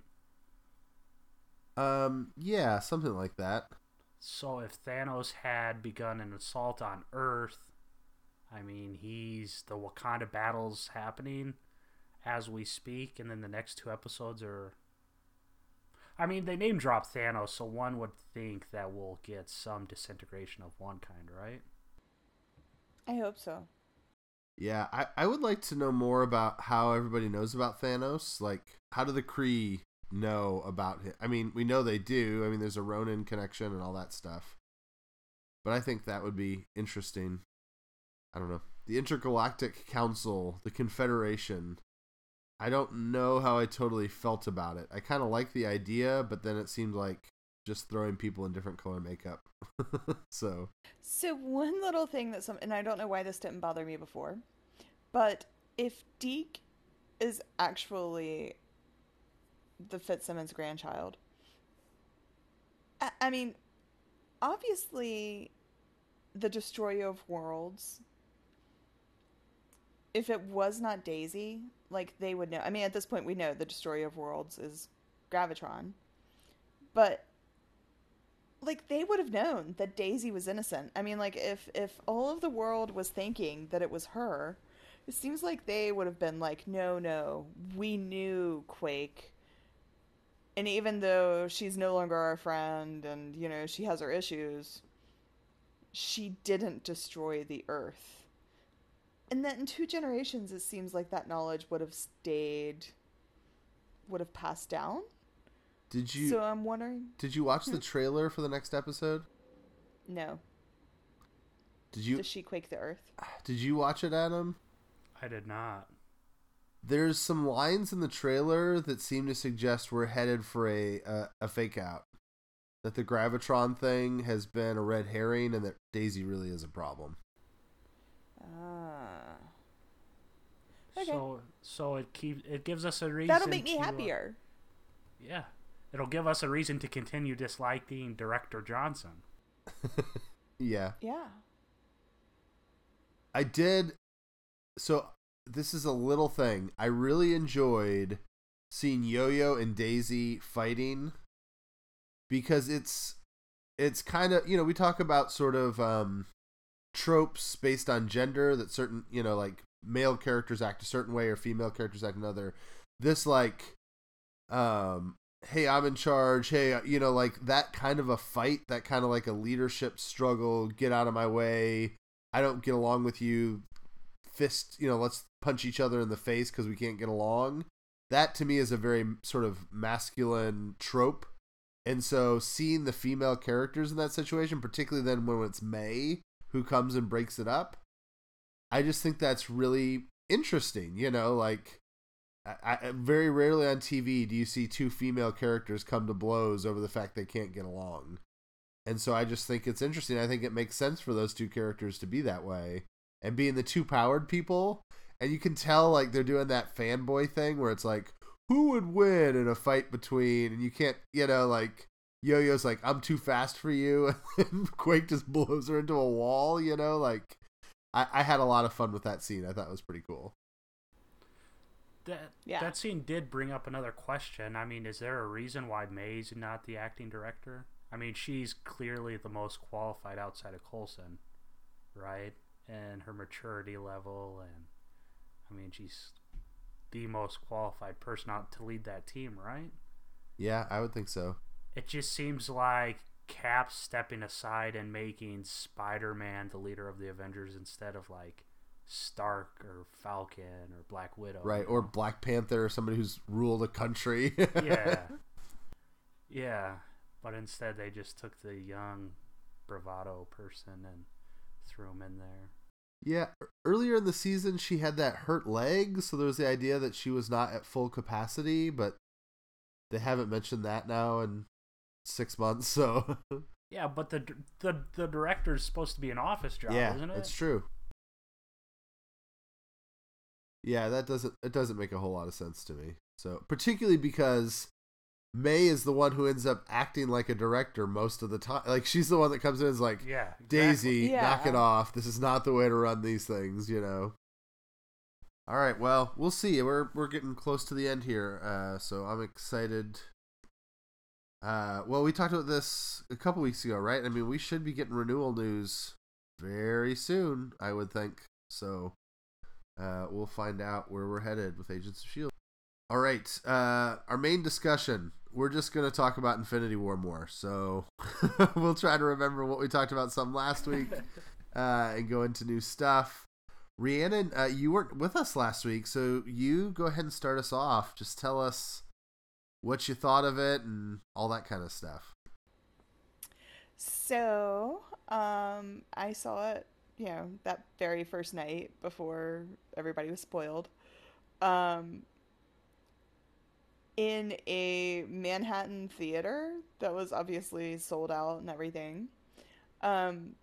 Um, yeah, something like that. So if Thanos had begun an assault on Earth, I mean, he's the Wakanda battles happening as we speak, and then the next two episodes are. I mean, they name drop Thanos, so one would think that we'll get some disintegration of one kind, right? I hope so. Yeah, I, I would like to know more about how everybody knows about Thanos. Like, how do the Kree know about him? I mean, we know they do. I mean, there's a Ronan connection and all that stuff. But I think that would be interesting. I don't know. The Intergalactic Council, the Confederation. I don't know how I totally felt about it. I kind of like the idea, but then it seemed like just throwing people in different color makeup. so So one little thing that some, and I don't know why this didn't bother me before, but if Deke is actually the Fitzsimmons grandchild, I, I mean, obviously, the Destroyer of Worlds. If it was not Daisy, like they would know. I mean, at this point, we know the Destroyer of Worlds is Graviton, but like they would have known that Daisy was innocent. I mean, like if if all of the world was thinking that it was her, it seems like they would have been like, "No, no, we knew Quake." And even though she's no longer our friend and, you know, she has her issues, she didn't destroy the earth. And then in two generations it seems like that knowledge would have stayed would have passed down. did you so I'm wondering, did you watch the hmm. trailer for the next episode? no, Did you does she quake the earth? did you watch it, Adam? I did not. There's some lines in the trailer that seem to suggest we're headed for a a, a fake out. That the graviton thing has been a red herring, and that Daisy really is a problem. Ah. Okay. So so it keep it gives us a reason. That'll make me to, uh, happier. yeah, it'll give us a reason to continue disliking director Johnson. Yeah, Yeah. I did. So this is a little thing. I really enjoyed seeing Yo-Yo and Daisy fighting because it's it's kind of you know we talk about sort of um tropes based on gender that certain you know like male characters act a certain way or female characters act another. This like um hey i'm in charge. Hey you know like that kind of a fight that kind of like a leadership struggle get out of my way. I don't get along with you. Fist you know let's punch each other in the face because we can't get along. That to me is a very sort of masculine trope. And so seeing the female characters in that situation particularly then when it's may who comes and breaks it up i just think that's really interesting you know like I, I, very rarely on tv do you see two female characters come to blows over the fact they can't get along. And so i just think it's interesting. I think it makes sense for those two characters to be that way and being the two powered people. And you can tell like they're doing that fanboy thing where it's like who would win in a fight between and you can't you know like yo-yo's like i'm too fast for you and quake just blows her into a wall you know like I, I had a lot of fun with that scene i thought it was pretty cool That Yeah. that scene did bring up another question. I mean, is there a reason why May's not the acting director? I mean, she's clearly the most qualified outside of Coulson, right? And her maturity level, and I mean, she's the most qualified person out to lead that team, right? yeah i would think so It just seems like Cap stepping aside and making Spider-Man the leader of the Avengers instead of like Stark or Falcon or Black Widow, right or black panther or somebody who's ruled a country yeah, yeah. But instead, they just took the young bravado person and threw him in there. Yeah, earlier in the season she had that hurt leg, so there was the idea that she was not at full capacity, but they haven't mentioned that now in six months. So Yeah, but the the the director's supposed to be an office job, yeah, isn't it? it's true. Yeah, that doesn't it doesn't make a whole lot of sense to me. So particularly because May is the one who ends up acting like a director most of the time. Like she's the one that comes in and is like, Yeah, exactly. Daisy, Yeah. knock it off. This is not the way to run these things, you know. All right, well, we'll see. We're we're getting close to the end here, uh, so I'm excited. Uh, well, we talked about this a couple weeks ago, right? I mean, we should be getting renewal news very soon, I would think. So, uh, we'll find out where we're headed with Agents of Shield. All right, uh, our main discussion. We're just gonna talk about Infinity War more, so we'll try to remember what we talked about some last week uh, and go into new stuff. Rhiannon, uh, you weren't with us last week, so you go ahead and start us off. Just tell us what you thought of it and all that kind of stuff. So, um, I saw it, you know, that very first night before everybody was spoiled. Um, in a Manhattan theater that was obviously sold out and everything. Um,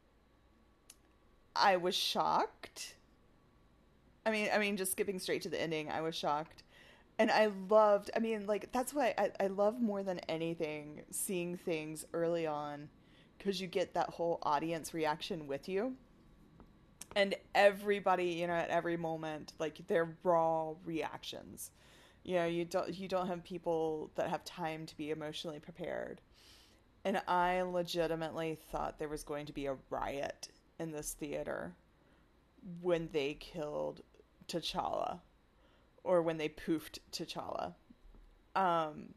I was shocked. I mean, I mean, just skipping straight to the ending, I was shocked, and I loved. I mean, like that's why I, I love more than anything seeing things early on, because you get that whole audience reaction with you, and everybody, you know, at every moment, like their raw reactions. You know, you don't you don't have people that have time to be emotionally prepared. And I legitimately thought there was going to be a riot in this theater when they killed T'Challa or when they poofed T'Challa. Um,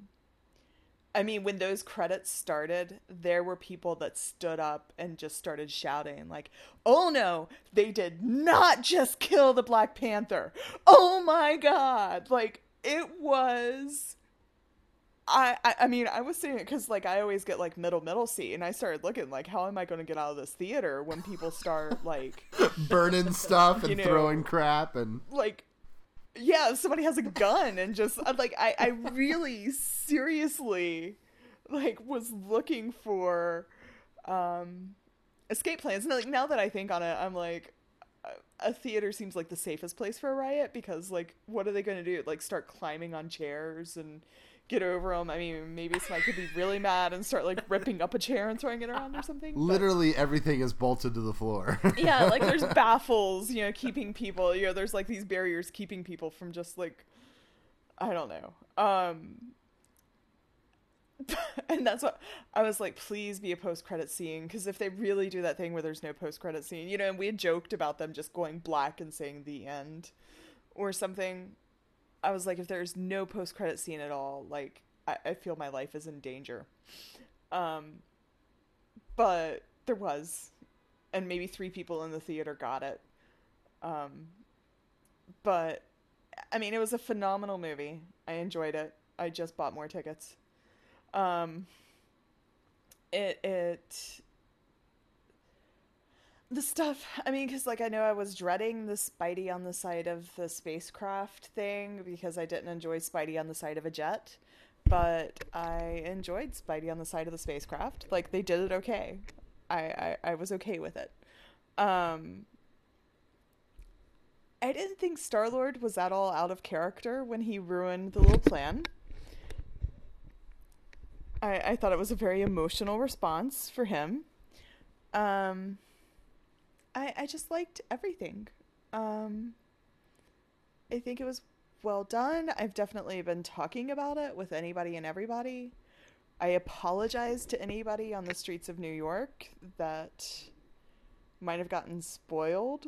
I mean, when those credits started, there were people that stood up and just started shouting, like, oh no, they did not just kill the Black Panther. Oh my god. Like, it was I, I, I mean, I was saying it because like I always get like middle middle seat, and I started looking like, how am I going to get out of this theater when people start like burning stuff and You know, throwing crap and like, yeah, somebody has a gun and just like I, I really seriously like was looking for um escape plans. And like now that I think on it, I'm like. A theater seems like the safest place for a riot because, like, what are they going to do? Like, start climbing on chairs and get over them. I mean, maybe somebody could be really mad and start like ripping up a chair and throwing it around or something. but- literally everything is bolted to the floor. yeah, like there's baffles, you know, keeping people. You know, there's like these barriers keeping people from just like, I don't know. Um, and that's what I was like. Please be a post credit scene because if they really do that thing where there's no post credit scene, you know, and we had joked about them just going black and saying the end or something. I was like, if there's no post credit scene at all, like I, I feel my life is in danger. Um, but there was, and maybe three people in the theater got it. Um, but I mean, it was a phenomenal movie. I enjoyed it. I just bought more tickets. Um, it it the stuff. I mean, because like I know I was dreading the Spidey on the side of the spacecraft thing because I didn't enjoy Spidey on the side of a jet, but I enjoyed Spidey on the side of the spacecraft. Like they did it okay. I I, I was okay with it. Um, I didn't think Star Lord was at all out of character when he ruined the little plan. I, I thought it was a very emotional response for him. Um, I I just liked everything. Um, I think it was well done. I've definitely been talking about it with anybody and everybody. I apologize to anybody on the streets of New York that might have gotten spoiled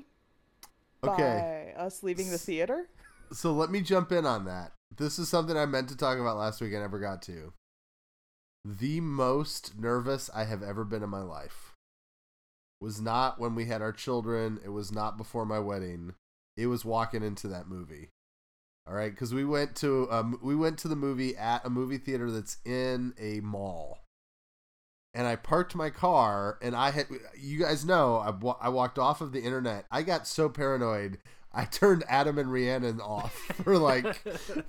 Okay. by us leaving the theater. So let me jump in on that. This is something I meant to talk about last week. I never got to. The most nervous I have ever been in my life was not when we had our children. It was not before my wedding. It was walking into that movie. All right, because we went to um, we went to the movie at a movie theater that's in a mall, and I parked my car, and I had you guys know I, I walked off of the internet. I got so paranoid, I turned Adam and Rhiannon off for like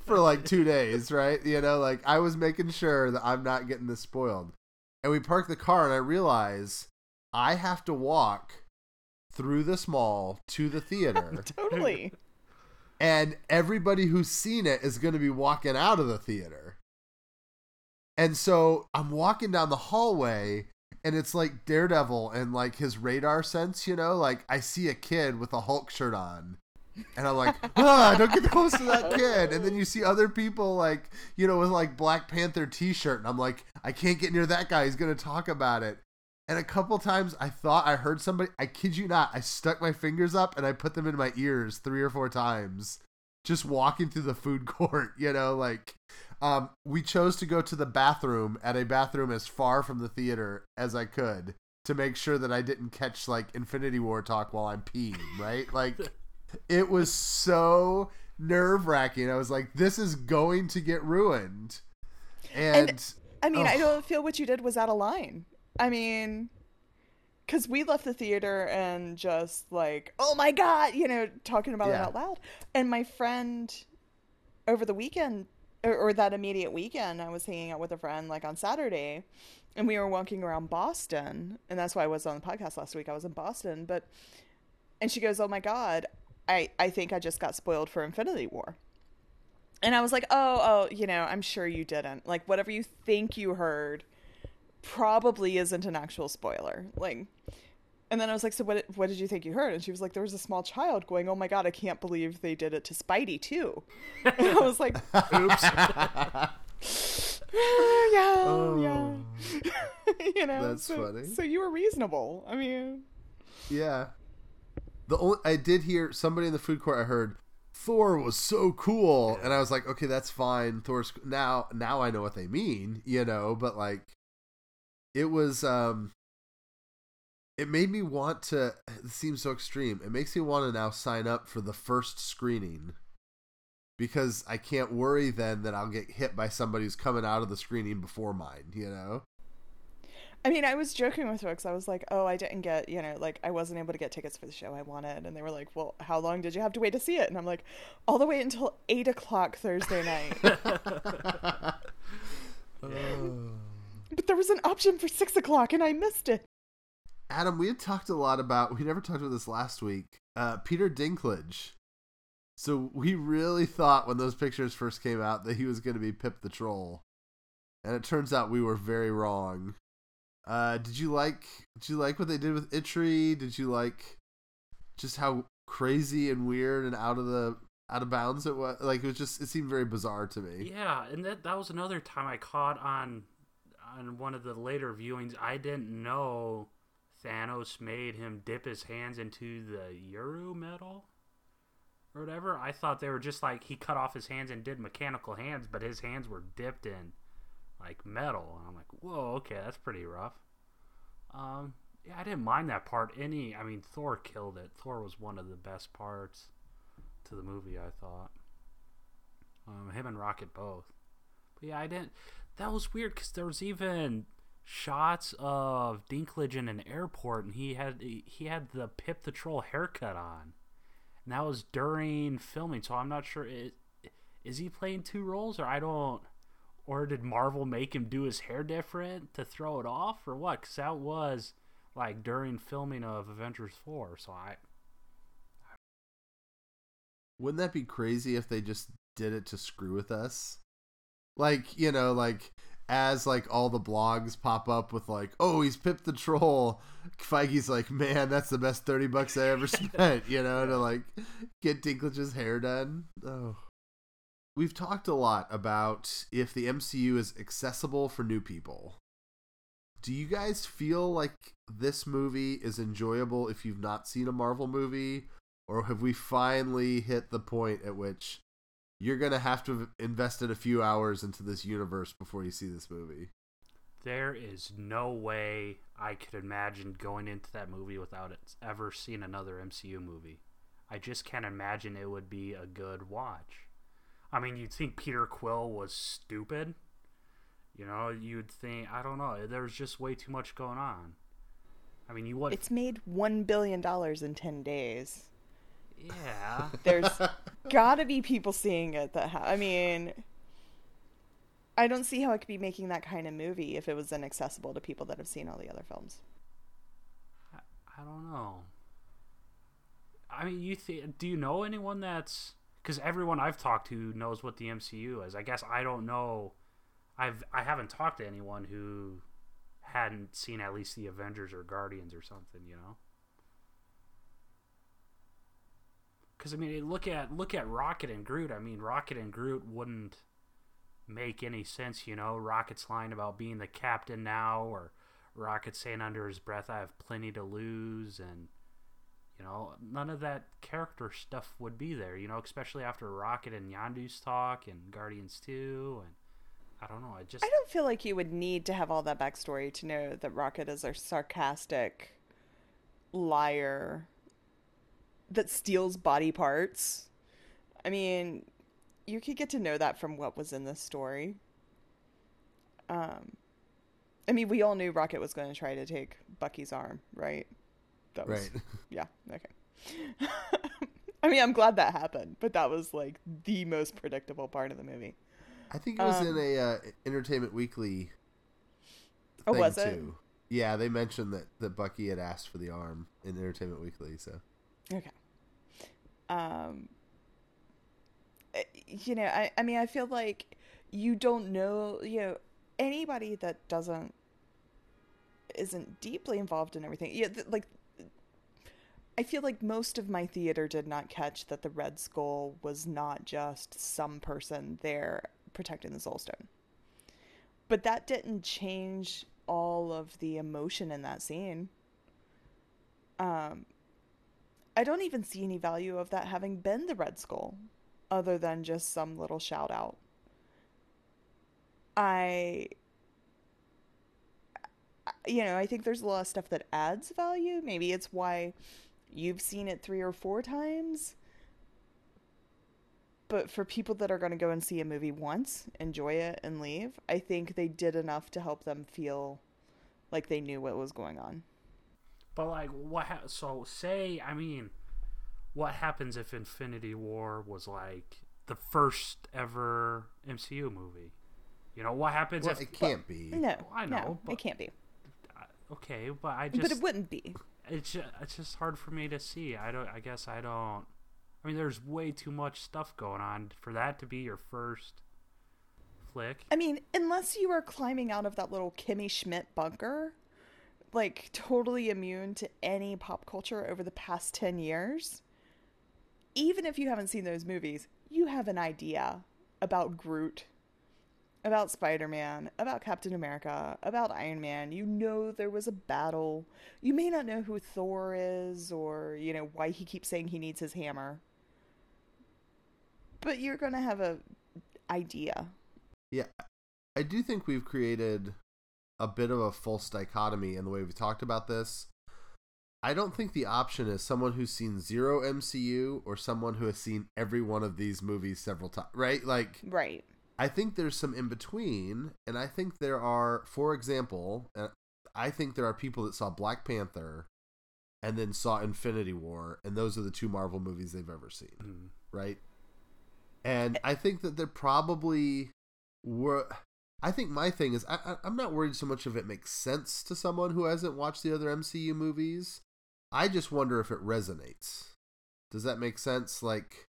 for like two days, right? You know, like I was making sure that I'm not getting this spoiled. And we parked the car, and I realize I have to walk through this mall to the theater Totally. and everybody who's seen it is going to be walking out of the theater. And so I'm walking down the hallway and it's like Daredevil and like his radar sense, you know, like I see a kid with a Hulk shirt on. And I'm like, ah, don't get close to that kid. And then you see other people like, you know, with like Black Panther t-shirt and I'm like, I can't get near that guy. He's going to talk about it. And a couple times I thought I heard somebody, I kid you not, I stuck my fingers up and I put them in my ears three or four times just walking through the food court, you know, like um, we chose to go to the bathroom at a bathroom as far from the theater as I could to make sure that I didn't catch like Infinity War talk while I'm peeing, right? Like it was so nerve wracking. I was like, this is going to get ruined. And, And- I mean, I don't feel what you did was out of line. I mean, because we left the theater and just like, oh my god, you know, talking about it out loud. And my friend over the weekend or, or that immediate weekend, I was hanging out with a friend like on Saturday, and we were walking around Boston, and that's why I was on the podcast last week. I was in Boston, but and she goes, "Oh my god, I I think I just got spoiled for Infinity War." And I was like, "Oh, oh, you know, I'm sure you didn't. Like whatever you think you heard probably isn't an actual spoiler." Like and then I was like, "So what? What did you think you heard?" And she was like, "There was a small child going, oh my god, I can't believe they did it to Spidey too." And I was like, Oops. Ah, "Yeah, Oh. yeah." you know, That's so, funny. So you were reasonable. I mean, Yeah. The only I did hear somebody in the food court. I heard Thor was so cool, and I was like, okay, that's fine. Thor's now now I know what they mean, you know. But like, it was um, it made me want to. It seems so extreme. It makes me want to now sign up for the first screening because I can't worry then that I'll get hit by somebody who's coming out of the screening before mine, you know. I mean, I was joking with folks. I was like, "Oh, I didn't get, you know, like I wasn't able to get tickets for the show I wanted," and they were like, "Well, how long did you have to wait to see it?" And I'm like, "All the way until eight o'clock Thursday night." Oh. But there was an option for six o'clock, and I missed it. Adam, we had talked a lot about. We never talked about this last week. Uh, Peter Dinklage. So we really thought when those pictures first came out that he was going to be Pip the Troll, and it turns out we were very wrong. Uh, did you like? Did you like what they did with Eitri? Did you like just how crazy and weird and out of the out of bounds it was? Like it was just. It seemed very bizarre to me. Yeah, and that that was another time I caught on on one of the later viewings. I didn't know Thanos made him dip his hands into the Uru metal or whatever. I thought they were just like he cut off his hands and did mechanical hands, but his hands were dipped in like metal. And I'm like, whoa, okay, that's pretty rough. Um, yeah, I didn't mind that part. Any, I mean, Thor killed it. Thor was one of the best parts to the movie. I thought. Um, him and Rocket both. But yeah, I didn't. That was weird because there was even shots of Dinklage in an airport, and he had he had the Pip the Troll haircut on, and that was during filming. So I'm not sure is, is he playing two roles, or I don't, or did Marvel make him do his hair different to throw it off, or what? Because that was like during filming of Avengers Four. So I Wouldn't that be crazy if they just did it to screw with us? Like, you know, like as like all the blogs pop up with like, oh, he's Pip the Troll. Feige's like, man, that's the best thirty bucks I ever spent, you know, to like get Dinklage's hair done. Oh. We've talked a lot about if the MCU is accessible for new people. Do you guys feel like this movie is enjoyable if you've not seen a Marvel movie? Or have we finally hit the point at which you're going to have to have invested a few hours into this universe before you see this movie? There is no way I could imagine going into that movie without it ever seeing another MCU movie. I just can't imagine it would be a good watch. I mean, you'd think Peter Quill was stupid. You know, you'd think I don't know. There's just way too much going on. I mean, you would. It's made one billion dollars in ten days. Yeah. There's gotta be people seeing it that ha- I mean, I don't see how it could be making that kind of movie if it was inaccessible to people that have seen all the other films. I, I don't know. I mean, you th- do you know anyone that's because everyone I've talked to knows what the MCU is. I guess I don't know. I've I haven't talked to anyone who hadn't seen at least the Avengers or Guardians or something. You know. Because I mean, look at look at Rocket and Groot. I mean, Rocket and Groot wouldn't make any sense. You know, Rocket's lying about being the captain now, or Rocket saying under his breath, "I have plenty to lose," and you know, none of that character stuff would be there. You know, especially after Rocket and Yondu's talk and Guardians Two, and I don't know. I just I don't feel like you would need to have all that backstory to know that Rocket is a sarcastic liar that steals body parts. I mean, you could get to know that from what was in this story. Um, I mean, we all knew Rocket was going to try to take Bucky's arm, right? That was, Right. Yeah. Okay. I mean, I'm glad that happened, but that was like the most predictable part of the movie. I think it was Um, in a uh, Entertainment Weekly. Oh, was it? Too. Yeah, they mentioned that that Bucky had asked for the arm in Entertainment Weekly. So Okay. Um, eh, you know, I, I mean, I feel like you don't know, you know, anybody that doesn't, isn't deeply involved in everything. Yeah, th- like, I feel like most of my theater did not catch that the Red Skull was not just some person there protecting the Soul Stone. But that didn't change all of the emotion in that scene. Um, I don't even see any value of that having been the Red Skull, other than just some little shout out. I, you know, I think there's a lot of stuff that adds value. Maybe it's why you've seen it three or four times. But for people that are going to go and see a movie once, enjoy it, and leave, I think they did enough to help them feel like they knew what was going on. But like, what? Ha- so say, I mean, what happens if Infinity War was like the first ever MCU movie? You know, what happens well, if? it can't be. No, I know, no, but- it can't be. Okay, but I just, but it wouldn't be. it's just, it's just hard for me to see. I don't. I guess I don't. I mean, there's way too much stuff going on for that to be your first flick. I mean, unless you are climbing out of that little Kimmy Schmidt bunker, like totally immune to any pop culture over the past 10 years, even if you haven't seen those movies, you have an idea about Groot, about Spider Man, about Captain America, about Iron Man. You know there was a battle. You may not know who Thor is or, you know, why he keeps saying he needs his hammer. But you're going to have a idea. Yeah, I do think we've created a bit of a false dichotomy in the way we've talked about this. I don't think the option is someone who's seen zero MCU or someone who has seen every one of these movies several times, right? Like, Right. I think there's some in between, and I think there are, for example, uh, I think there are people that saw Black Panther and then saw Infinity War, and those are the two Marvel movies they've ever seen Mm. right? And I think that they're probably were. I think my thing is I, I'm not worried so much if it makes sense to someone who hasn't watched the other MCU movies. I just wonder if it resonates. Does that make sense? Like,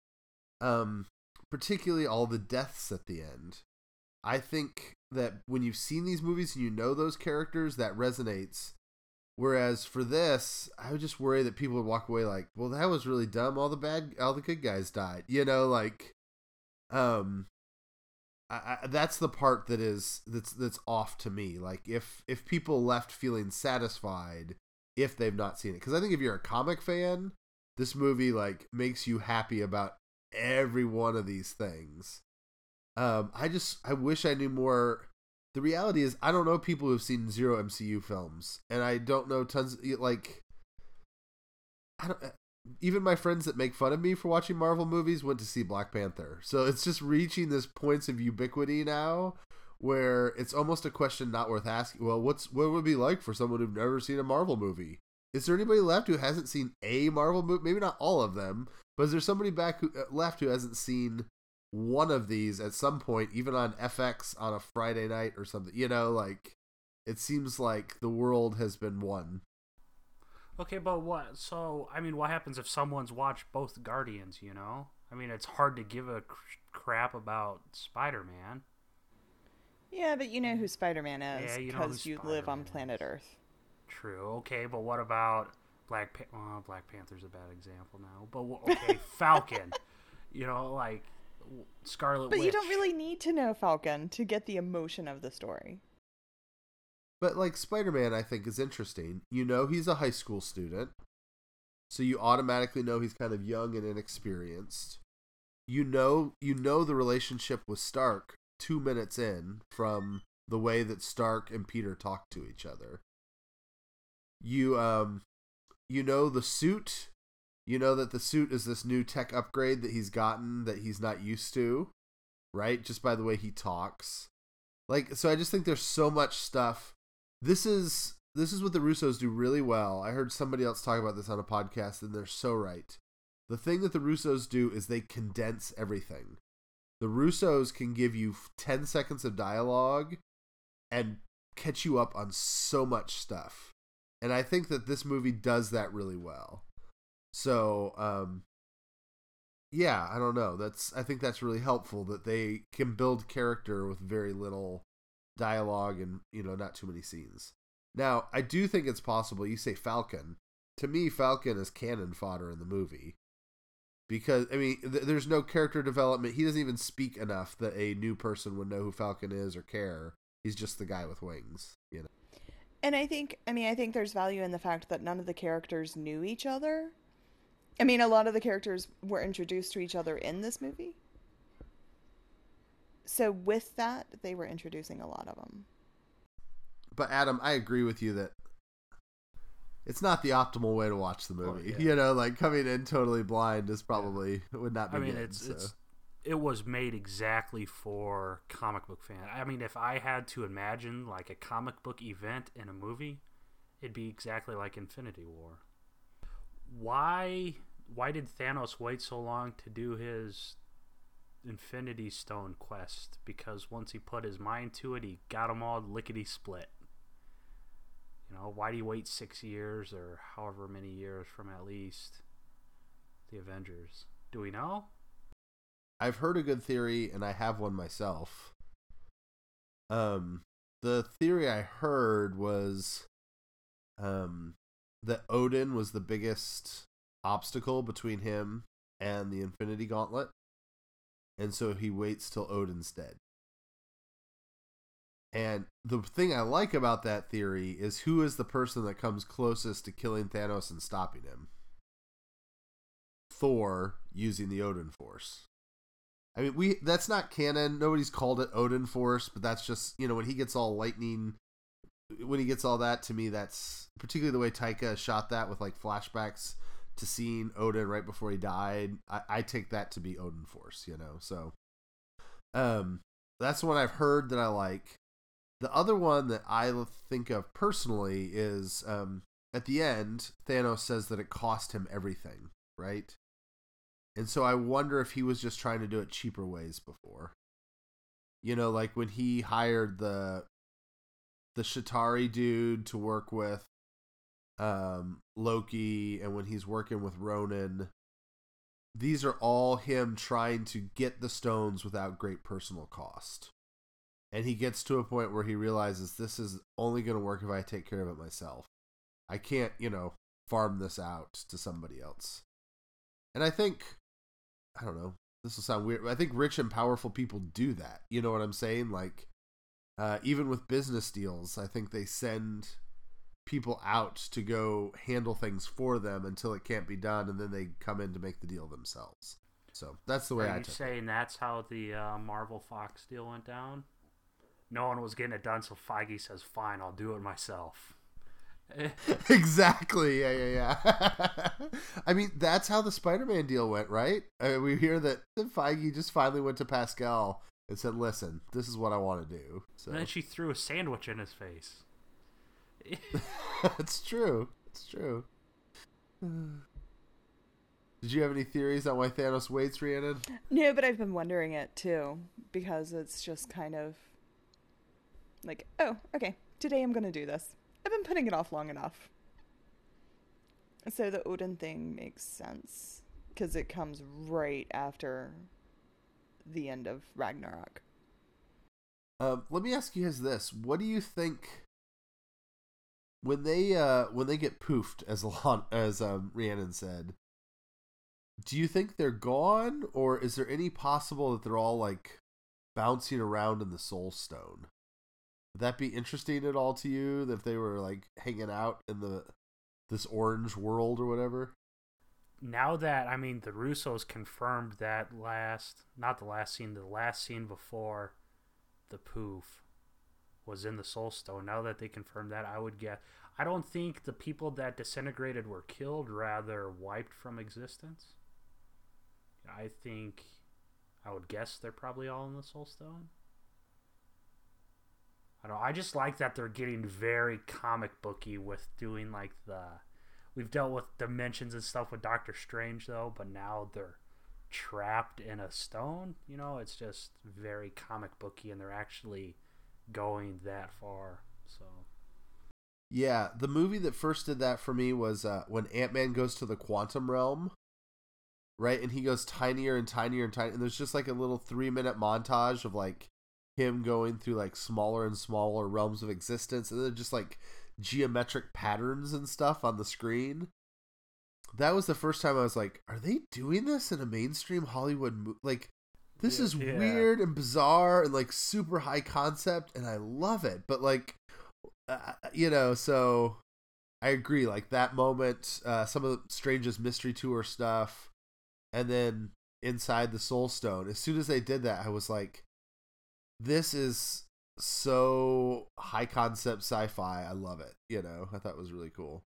um, particularly all the deaths at the end. I think that when you've seen these movies and you know those characters, that resonates. Whereas for this, I would just worry that people would walk away like, "Well, that was really dumb. All the bad, all the good guys died." You know, like, um, I, I, that's the part that is that's that's off to me. Like, if if people left feeling satisfied if they've not seen it, because I think if you're a comic fan, this movie like makes you happy about every one of these things. Um, I just I wish I knew more. The reality is I don't know people who've seen zero MCU films, and I don't know tons like. I don't. Even my friends that make fun of me for watching Marvel movies went to see Black Panther, so it's just reaching this points of ubiquity now, where it's almost a question not worth asking. Well, what's what would it be like for someone who've never seen a Marvel movie? Is there anybody left who hasn't seen a Marvel movie? Maybe not all of them, but is there somebody back who, uh, left who hasn't seen one of these at some point, even on FX on a Friday night or something? You know, like it seems like the world has been won. Okay, but what? So, I mean, what happens if someone's watched both Guardians? You know, I mean, it's hard to give a cr- crap about Spider Man. Yeah, but you know who Spider Man is Yeah, you because you live on planet is. Earth. True. Okay, but what about Black? Pa- well, Black Panther's a bad example now. But okay, Falcon. You know, like Scarlet But Witch. you don't really need to know Falcon to get the emotion of the story. But like Spider Man, I think is interesting. You know, he's a high school student, so you automatically know he's kind of young and inexperienced. You know, you know the relationship with Stark two minutes in from the way that Stark and Peter talk to each other. You um, you know the suit. You know that the suit is this new tech upgrade that he's gotten that he's not used to, right? Just by the way he talks. Like, so I just think there's so much stuff this is this is what the Russos do really well. I heard somebody else talk about this on a podcast, and they're so right. The thing that the Russos do is they condense everything. The Russos can give you 10 seconds of dialogue and catch you up on so much stuff. And I think that this movie does that really well. So, um yeah, I don't know. That's I think that's really helpful that they can build character with very little dialogue and, you know, not too many scenes. Now, I do think it's possible you say Falcon. To me, Falcon is cannon fodder in the movie because I mean, th- there's no character development. He doesn't even speak enough that a new person would know who Falcon is or care. He's just the guy with wings, you know. And I think, I mean, I think there's value in the fact that none of the characters knew each other. I mean, a lot of the characters were introduced to each other in this movie. So with that, they were introducing a lot of them. But Adam, I agree with you that it's not the optimal way to watch the movie. yeah. You know, like coming in totally blind is probably would not be I mean, good. it's so. it's it was made exactly for comic book fan. I mean, if I had to imagine like a comic book event in a movie, it'd be exactly like Infinity War. Why why did Thanos wait so long to do his Infinity Stone quest? Because once he put his mind to it, he got them all lickety split. You know, why do you wait six years or however many years from at least the Avengers? Do we know? I've heard a good theory, and I have one myself. Um, the theory I heard was, um, that Odin was the biggest obstacle between him and the Infinity Gauntlet, and so he waits till Odin's dead. And the thing I like about that theory is who is the person that comes closest to killing Thanos and stopping him? Thor using the Odin Force. I mean, we that's not canon. Nobody's called it Odin Force, but that's just you know when he gets all lightning, when he gets all that. To me, that's particularly the way Taika shot that with like flashbacks to seeing Odin right before he died. I, I take that to be Odin Force, you know. So, um, that's one I've heard that I like. The other one that I think of personally is um, at the end, Thanos says that it cost him everything, right? And so I wonder if he was just trying to do it cheaper ways before. You know, like when he hired the the Chitauri dude to work with um Loki and when he's working with Ronan these are all him trying to get the stones without great personal cost. And he gets to a point where he realizes this is only going to work if I take care of it myself. I can't, you know, farm this out to somebody else. And I think I don't know. This will sound weird. I think rich and powerful people do that. You know what I'm saying? Like, uh, even with business deals, I think they send people out to go handle things for them until it can't be done, and then they come in to make the deal themselves. So that's the way Are I you took it. saying that's how the uh, Marvel Fox deal went down? No one was getting it done, so Feige says, "Fine, I'll do it myself." exactly. Yeah, yeah, yeah. I mean, that's how the Spider-Man deal went, right? Uh, we hear that Feige just finally went to Pascal and said, "Listen, this is what I want to do." So And then she threw a sandwich in his face. It's true. It's true. Did you have any theories on why Thanos waits, Rhiannon? No, but I've been wondering it too because it's just kind of like, oh, okay, today I'm going to do this. I've been putting it off long enough. So the Odin thing makes sense because it comes right after the end of Ragnarok. Um, let me ask you guys this: What do you think when they uh, when they get poofed, as Alon, as um, Rhiannon said? Do you think they're gone, or is there any possible that they're all like bouncing around in the Soul Stone? Would that be interesting at all to you? If they were like hanging out in the this orange world or whatever? now that I mean the Russos confirmed that last, not the last scene, the last scene before the poof was in the Soul Stone. Now that they confirmed that, I would guess. I don't think the people that disintegrated were killed, rather wiped from existence. I think, I would guess they're probably all in the Soul Stone. I don't. I just like that they're getting very comic booky with doing like the. We've dealt with dimensions and stuff with Doctor Strange though, but now they're trapped in a stone. You know, it's just very comic booky, and they're actually going that far. So. Yeah, the movie that first did that for me was uh, when Ant Man goes to the quantum realm, right? And he goes tinier and tinier and tinier. And there's just like a little three minute montage of like him going through like smaller and smaller realms of existence, and then just like geometric patterns and stuff on the screen. That was the first time I was like, "Are they doing this in a mainstream Hollywood movie?" Like, this is yeah. weird and bizarre and like super high concept, and I love it. But like, uh, you know, so I agree. Like that moment, uh, some of the strangest mystery tour stuff, and then inside the Soul Stone. As soon as they did that, I was like, "This is so high concept sci-fi. I love it." You know, I thought it was really cool.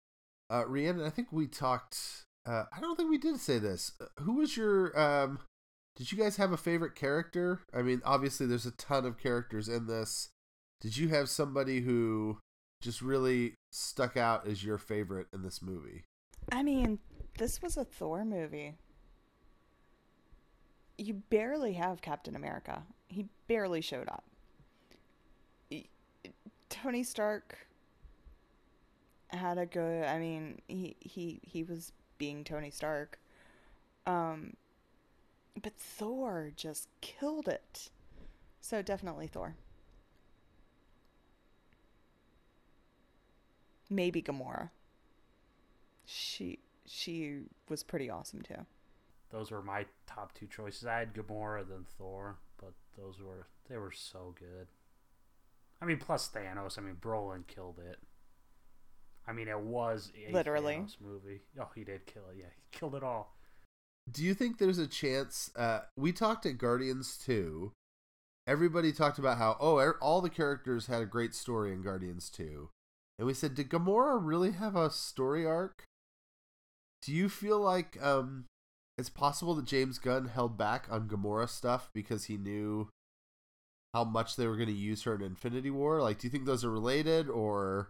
Uh, Rhiannon, I think we talked. Uh, I don't think we did say this. Uh, Who was your? Um, did you guys have a favorite character? I mean, obviously, there's a ton of characters in this. Did you have somebody who just really stuck out as your favorite in this movie? I mean, this was a Thor movie. You barely have Captain America. He barely showed up. Tony Stark had a good. I mean, he he he was being Tony Stark. Um, but Thor just killed it. So definitely Thor. Maybe Gamora. She she was pretty awesome too. Those were my top two choices. I had Gamora then Thor, but those were they were so good. I mean, plus Thanos. I mean, Brolin killed it. I mean, it was a Literally. Thanos movie. Oh, he did kill it. Yeah, he killed it all. Do you think there's a chance? Uh, we talked at Guardians 2. Everybody talked about how, oh, er- all the characters had a great story in Guardians 2. And we said, did Gamora really have a story arc? Do you feel like um, it's possible that James Gunn held back on Gamora stuff because he knew how much they were going to use her in Infinity War? Like, do you think those are related or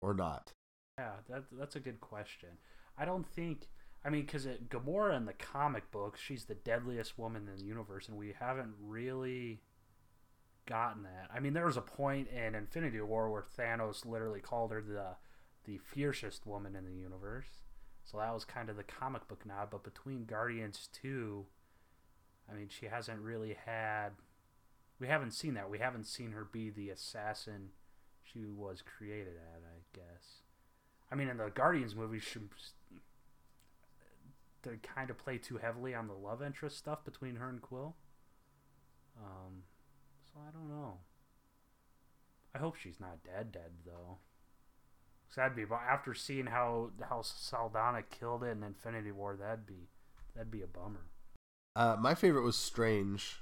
or not? Yeah, that that's a good question. I don't think. I mean, because Gamora in the comic books, she's the deadliest woman in the universe, and we haven't really gotten that. I mean, there was a point in Infinity War where Thanos literally called her the the fiercest woman in the universe. So that was kind of the comic book nod. But between Guardians two, I mean, she hasn't really had. We haven't seen that. We haven't seen her be the assassin she was created at. I guess. I mean, in the Guardians movie, she, they kind of play too heavily on the love interest stuff between her and Quill. Um, so I don't know. I hope she's not dead, dead though. That'd be after seeing how how Saldana killed it in Infinity War. That'd be that'd be a bummer. Uh, my favorite was Strange.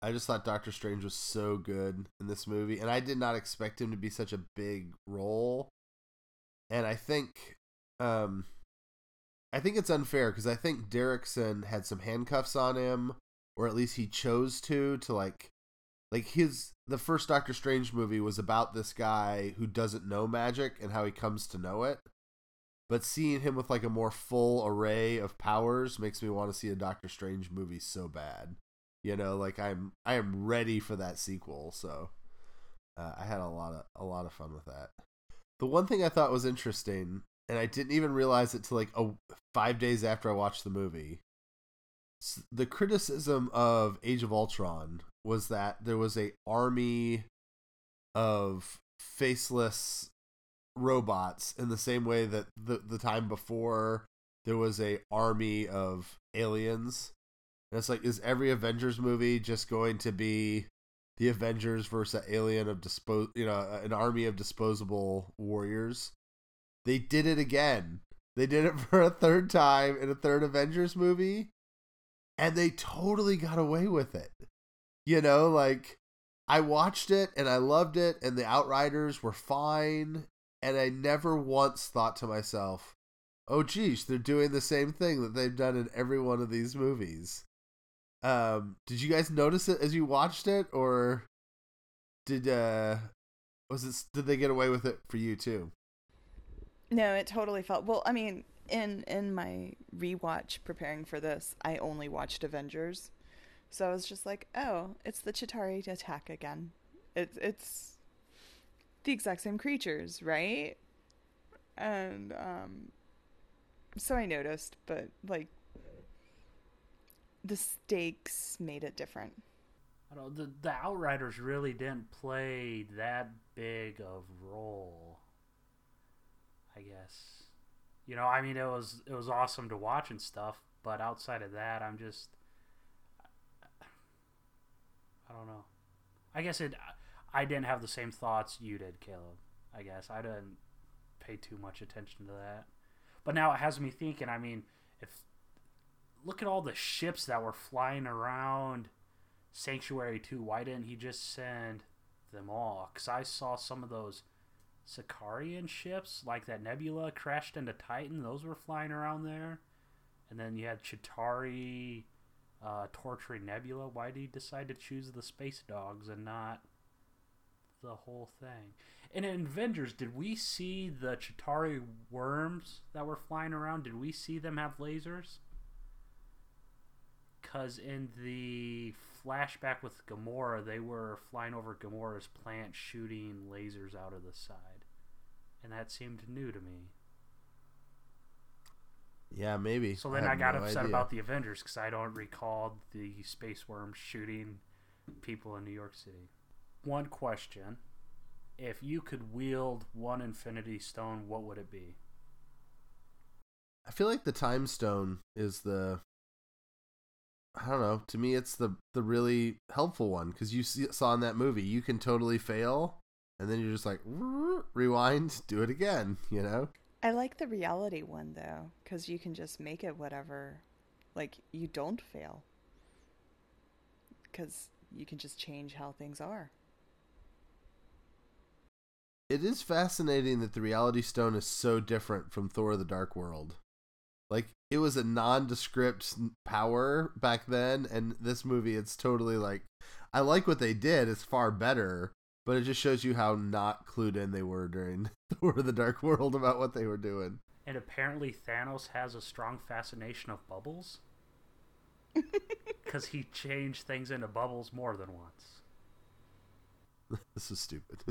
I just thought Doctor Strange was so good in this movie, and I did not expect him to be such a big role. And I think, um, I think it's unfair because I think Derrickson had some handcuffs on him, or at least he chose to, to like, like his the first Doctor Strange movie was about this guy who doesn't know magic and how he comes to know it. But seeing him with like a more full array of powers makes me want to see a Doctor Strange movie so bad. You know, like I'm I am ready for that sequel. So uh, I had a lot of a lot of fun with that. The one thing I thought was interesting, and I didn't even realize it till like a, five days after I watched the movie. The criticism of Age of Ultron was that there was a army of faceless robots in the same way that the the time before there was a army of aliens. And it's like, is every Avengers movie just going to be the Avengers versus alien of dispose, you know, an army of disposable warriors? They did it again. They did it for a third time in a third Avengers movie, and they totally got away with it. You know, like I watched it and I loved it, and the Outriders were fine, and I never once thought to myself, "Oh, geez, they're doing the same thing that they've done in every one of these movies." Um, did you guys notice it as you watched it, or did uh, was it did they get away with it for you too? No, it totally felt well. I mean, in in my rewatch preparing for this, I only watched Avengers, so I was just like, oh, it's the Chitauri attack again. It's it's the exact same creatures, right? And um, so I noticed, but like the stakes made it different. I don't. The the Outriders really didn't play that big of role. I guess. You know, I mean, it was it was awesome to watch and stuff, but outside of that, I'm just. I don't know. I guess it. I didn't have the same thoughts you did, Caleb. I guess I didn't pay too much attention to that, but now it has me thinking. I mean, if look at all the ships that were flying around Sanctuary 2, why didn't he just send them all? Because I saw some of those Sicarian ships, like that Nebula crashed into Titan, those were flying around there. And then you had Chitauri uh, torturing Nebula. Why did he decide to choose the space dogs and not the whole thing? And in Avengers, did we see the Chitauri worms that were flying around? Did we see them have lasers? Because in the flashback with Gamora, they were flying over Gamora's plant shooting lasers out of the side. And that seemed new to me. Yeah, maybe. So then I, I got no upset idea. about the Avengers because I don't recall the space worms shooting people in New York City. One question if you could wield one Infinity Stone, what would it be? I feel like the Time Stone is the I don't know. To me, it's the the really helpful one because you see, saw in that movie you can totally fail, and then you're just like rewind, do it again. You know. I like the reality one though, because you can just make it whatever, like you don't fail, because you can just change how things are. It is fascinating that the reality stone is so different from Thor: The Dark World. Like it was a nondescript power back then, and this movie, it's totally like I like what they did. It's far better, but it just shows you how not clued in they were during Thor: The Dark World about what they were doing. And apparently, Thanos has a strong fascination of bubbles because he changed things into bubbles more than once. this is stupid.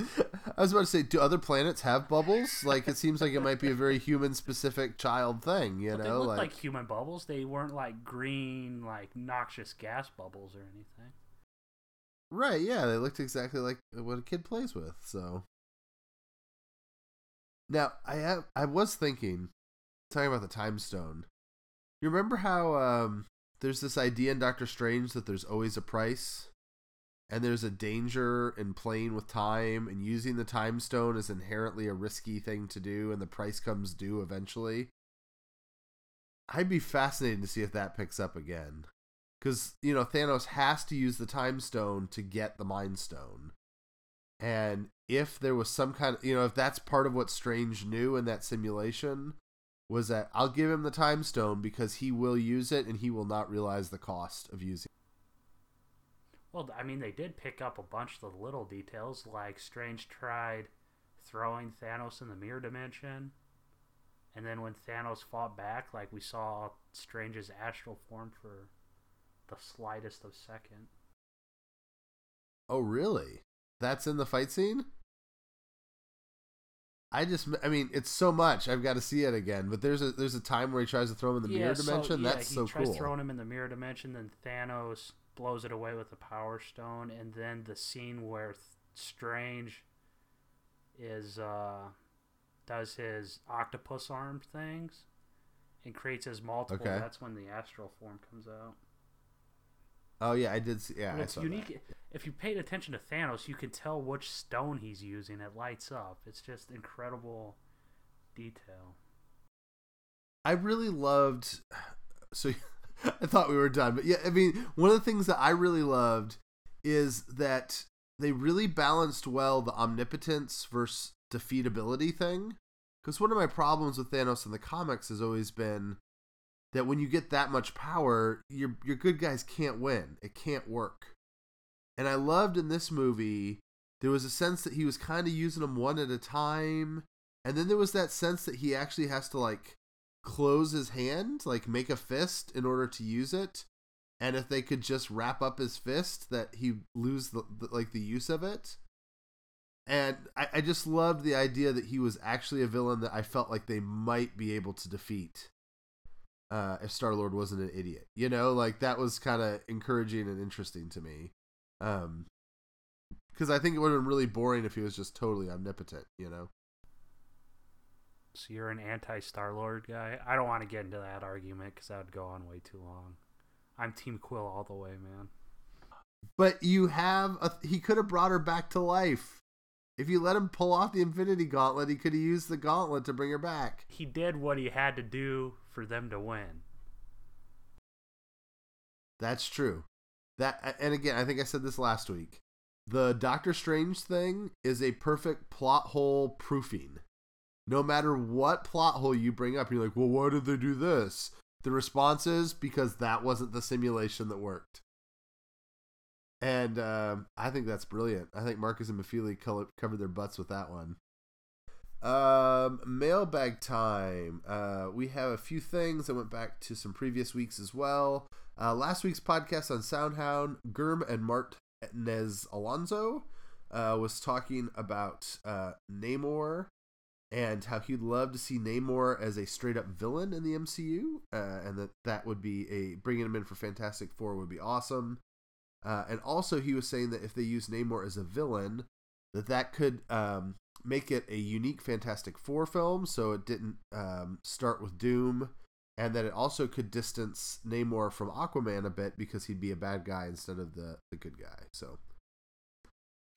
I was about to say, do other planets have bubbles? Like, it seems like it might be a very human-specific child thing. You but know, they like... like human bubbles. They weren't like green, like noxious gas bubbles or anything. Right? Yeah, they looked exactly like what a kid plays with. So now I have, I was thinking, talking about the time stone. You remember how um, there's this idea in Doctor Strange that there's always a price and there's a danger in playing with time and using the time stone is inherently a risky thing to do and the price comes due eventually i'd be fascinated to see if that picks up again because you know thanos has to use the time stone to get the mind stone and if there was some kind of you know if that's part of what strange knew in that simulation was that i'll give him the time stone because he will use it and he will not realize the cost of using well, I mean, they did pick up a bunch of the little details, like Strange tried throwing Thanos in the mirror dimension. And then when Thanos fought back, like we saw Strange's astral form for the slightest of second. Oh, really? That's in the fight scene? I just, I mean, it's so much. I've got to see it again. But there's a there's a time where he tries to throw him in the yeah, mirror dimension. So, yeah, That's so cool. He tries throwing him in the mirror dimension. Then Thanos blows it away with the power stone, and then the scene where Strange is uh, does his octopus arm things and creates his multiple. Okay. That's when the astral form comes out. Oh yeah, I did. See, yeah, and it's unique. That. If you paid attention to Thanos, you can tell which stone he's using. It lights up. It's just incredible detail. I really loved. So I thought we were done, but yeah, I mean, one of the things that I really loved is that they really balanced well the omnipotence versus defeatability thing. Because one of my problems with Thanos in the comics has always been that when you get that much power, your your good guys can't win. It can't work. And I loved in this movie there was a sense that he was kind of using them one at a time, and then there was that sense that he actually has to like close his hand, like make a fist in order to use it, and if they could just wrap up his fist, that he lose the, the like the use of it. And I, I just loved the idea that he was actually a villain that I felt like they might be able to defeat uh, if Star Lord wasn't an idiot. You know, like that was kind of encouraging and interesting to me. Um, because I think it would have been really boring if he was just totally omnipotent. You know. So you're an anti Star Lord guy? I don't want to get into that argument because that would go on way too long. I'm Team Quill all the way, man. But you have a, he could have brought her back to life. If you let him pull off the Infinity Gauntlet, he could have used the gauntlet to bring her back. He did what he had to do for them to win. That's true. That and again, I think I said this last week. The Doctor Strange thing is a perfect plot hole proofing. No matter what plot hole you bring up, you're like, well, why did they do this? The response is because that wasn't the simulation that worked. And um, I think that's brilliant. I think Markus and McFeely covered their butts with that one. Um, mailbag time. Uh, we have a few things. I went back to some previous weeks as well. Uh, last week's podcast on Soundhound, Germ and Martinez Alonso uh, was talking about uh, Namor and how he'd love to see Namor as a straight up villain in the MCU, uh, and that that would be a bringing him in for Fantastic Four would be awesome. Uh, and also, he was saying that if they use Namor as a villain, that that could um, make it a unique Fantastic Four film, so it didn't um, start with Doom, and that it also could distance Namor from Aquaman a bit because he'd be a bad guy instead of the the good guy. So.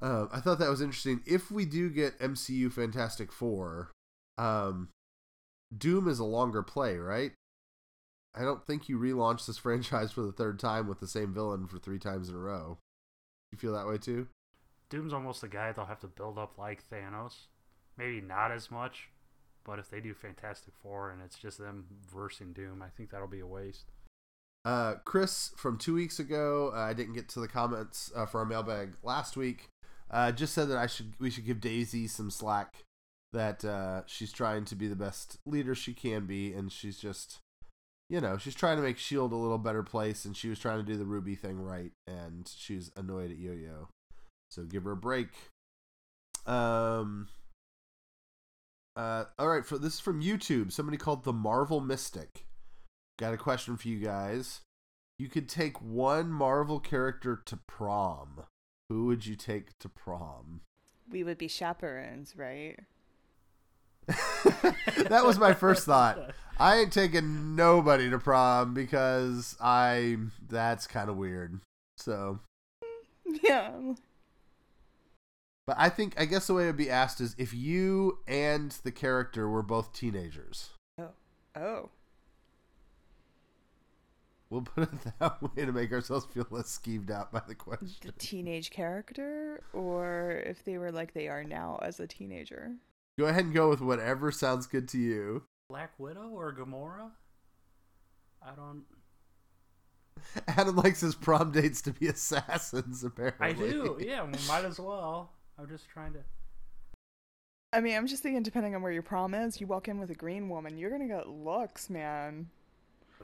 Uh, I thought that was interesting. If we do get MCU Fantastic Four, um, Doom is a longer play, right? I don't think you relaunch this franchise for the third time with the same villain for three times in a row. You feel that way too? Doom's almost the guy they'll have to build up like Thanos. Maybe not as much, but if they do Fantastic Four and it's just them versing Doom, I think that'll be a waste. Uh, Chris from two weeks ago, uh, I didn't get to the comments uh, for our mailbag last week. Uh, just said that I should we should give Daisy some slack. That uh, she's trying to be the best leader she can be, and she's just, you know, she's trying to make Shield a little better place, and she was trying to do the Ruby thing right, and she's annoyed at Yo-Yo. So give her a break. Um. Uh, all right, for this is from YouTube. Somebody called the Marvel Mystic. Got a question for you guys. You could take one Marvel character to prom. Who would you take to prom? We would be chaperones, right? that was my first thought. I ain't taking nobody to prom because I that's kind of weird. So yeah. But I think I guess the way it would be asked is if you and the character were both teenagers. Oh. Oh. We'll put it that way to make ourselves feel less skeeved out by the question. The teenage character, or if they were like they are now as a teenager. Go ahead and go with whatever sounds good to you. Black Widow or Gamora? I don't. Adam likes his prom dates to be assassins, apparently. I do, yeah, might as well. I'm just trying to. I mean, I'm just thinking, depending on where your prom is, you walk in with a green woman, you're gonna get looks, man.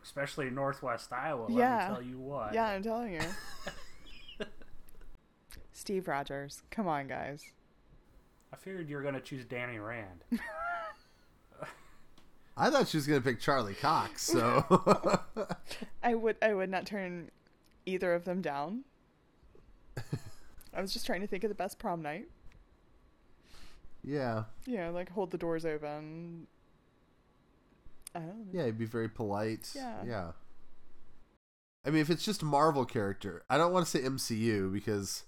Especially in Northwest Iowa, yeah. let me tell you what. Yeah, I'm telling you. Steve Rogers. Come on, guys. I figured you were gonna choose Danny Rand. I thought she was gonna pick Charlie Cox, so I would I would not turn either of them down. I was just trying to think of the best prom night. Yeah. Yeah, like hold the doors open. I don't know. Yeah, he'd be very polite. Yeah. Yeah. I mean, if it's just Marvel character, I don't want to say MCU because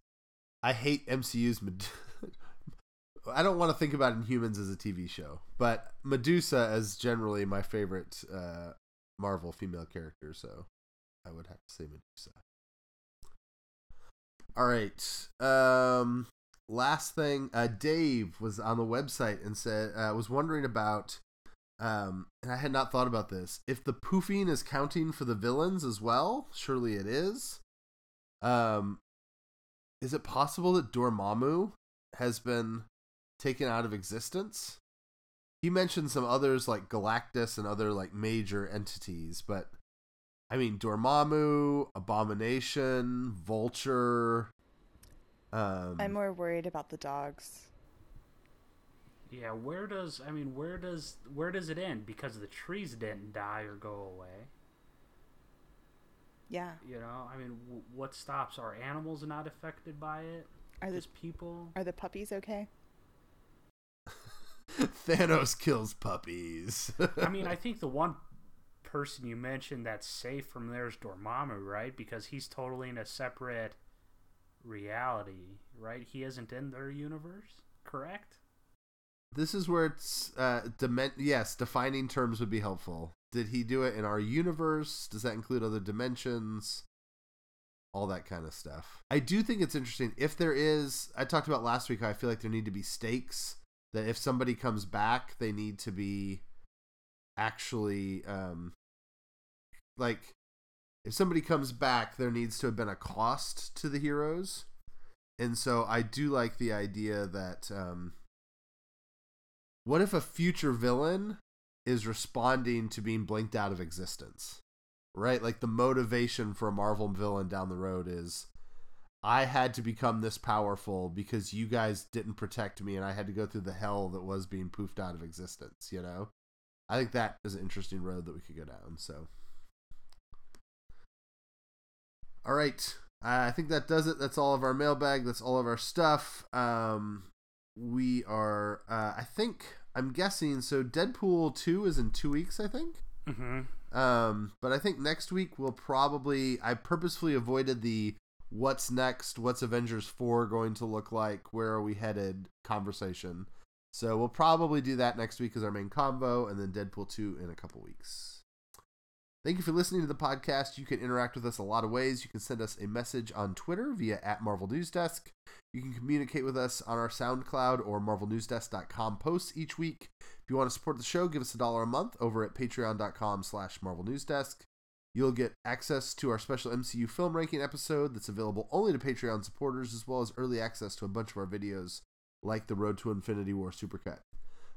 I hate MCU's. Med- I don't want to think about Inhumans as a TV show, but Medusa is generally my favorite uh, Marvel female character, so I would have to say Medusa. All right. Um, last thing, uh, Dave was on the website and said uh, was wondering about, um, and I had not thought about this. If the poofing is counting for the villains as well, surely it is. Um, is it possible that Dormammu has been taken out of existence? he mentioned some others like Galactus and other like major entities, but I mean Dormammu, Abomination, Vulture. Um, I'm more worried about the dogs. Yeah, where does I mean where does where does it end? Because the trees didn't die or go away. Yeah. You know, I mean, w- what stops? Are animals not affected by it? Are the Just people? are the puppies okay? Thanos kills puppies. I mean, I think the one person you mentioned that's safe from there is Dormammu, right? Because he's totally in a separate reality, right? He isn't in their universe, correct? this is where it's uh dimen- yes, defining terms would be helpful. Did he do it in our universe? Does that include other dimensions? All that kind of stuff. I do think it's interesting if there is I talked about last week how I feel like there need to be stakes that if somebody comes back, they need to be actually um like if somebody comes back, there needs to have been a cost to the heroes. And so I do like the idea that um what if a future villain is responding to being blinked out of existence? Right? Like the motivation for a Marvel villain down the road is I had to become this powerful because you guys didn't protect me and I had to go through the hell that was being poofed out of existence, you know? I think that is an interesting road that we could go down, so all right. I think that does it. That's all of our mailbag. That's all of our stuff. Um, we are, uh, I think, I'm guessing. So Deadpool two is in two weeks, I think. Mm-hmm. Um, but I think next week we'll probably. I purposefully avoided the what's next, what's Avengers four going to look like, where are we headed conversation. So we'll probably do that next week as our main convo, and then Deadpool two in a couple weeks. Thank you for listening to the podcast. You can interact with us a lot of ways. You can send us a message on Twitter via at Marvel News Desk. You can communicate with us on our SoundCloud or MarvelNewsDesk.com posts each week. If you want to support the show, give us a dollar a month over at patreon.com slash Marvel News Desk. You'll get access to our special MCU film ranking episode that's available only to Patreon supporters, as well as early access to a bunch of our videos like the Road to Infinity War Supercut.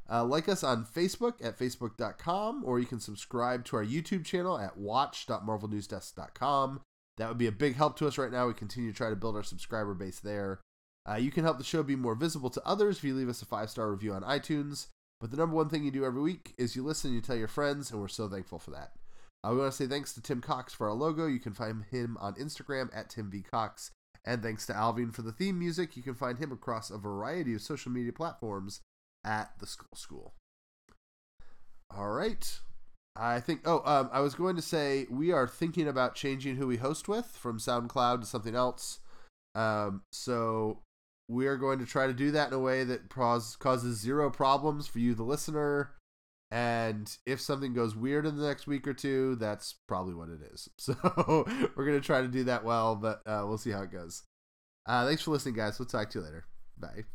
Uh, like us on Facebook at facebook.com, or you can subscribe to our YouTube channel at watch.marvelnewsdesk.com. That would be a big help to us right now. We continue to try to build our subscriber base there. Uh, you can help the show be more visible to others if you leave us a five star review on iTunes. But the number one thing you do every week is you listen, you tell your friends, and we're so thankful for that. Uh, we want to say thanks to Tim Cox for our logo. You can find him on Instagram at Tim V. Cox. And thanks to Alvin for the theme music. You can find him across a variety of social media platforms at the Skull School. All right. I think. Oh, um, I was going to say we are thinking about changing who we host with from SoundCloud to something else. Um, so we are going to try to do that in a way that pros- causes zero problems for you, the listener. And if something goes weird in the next week or two, that's probably what it is. So we're going to try to do that well, but uh, we'll see how it goes. Uh, thanks for listening, guys. We'll talk to you later. Bye.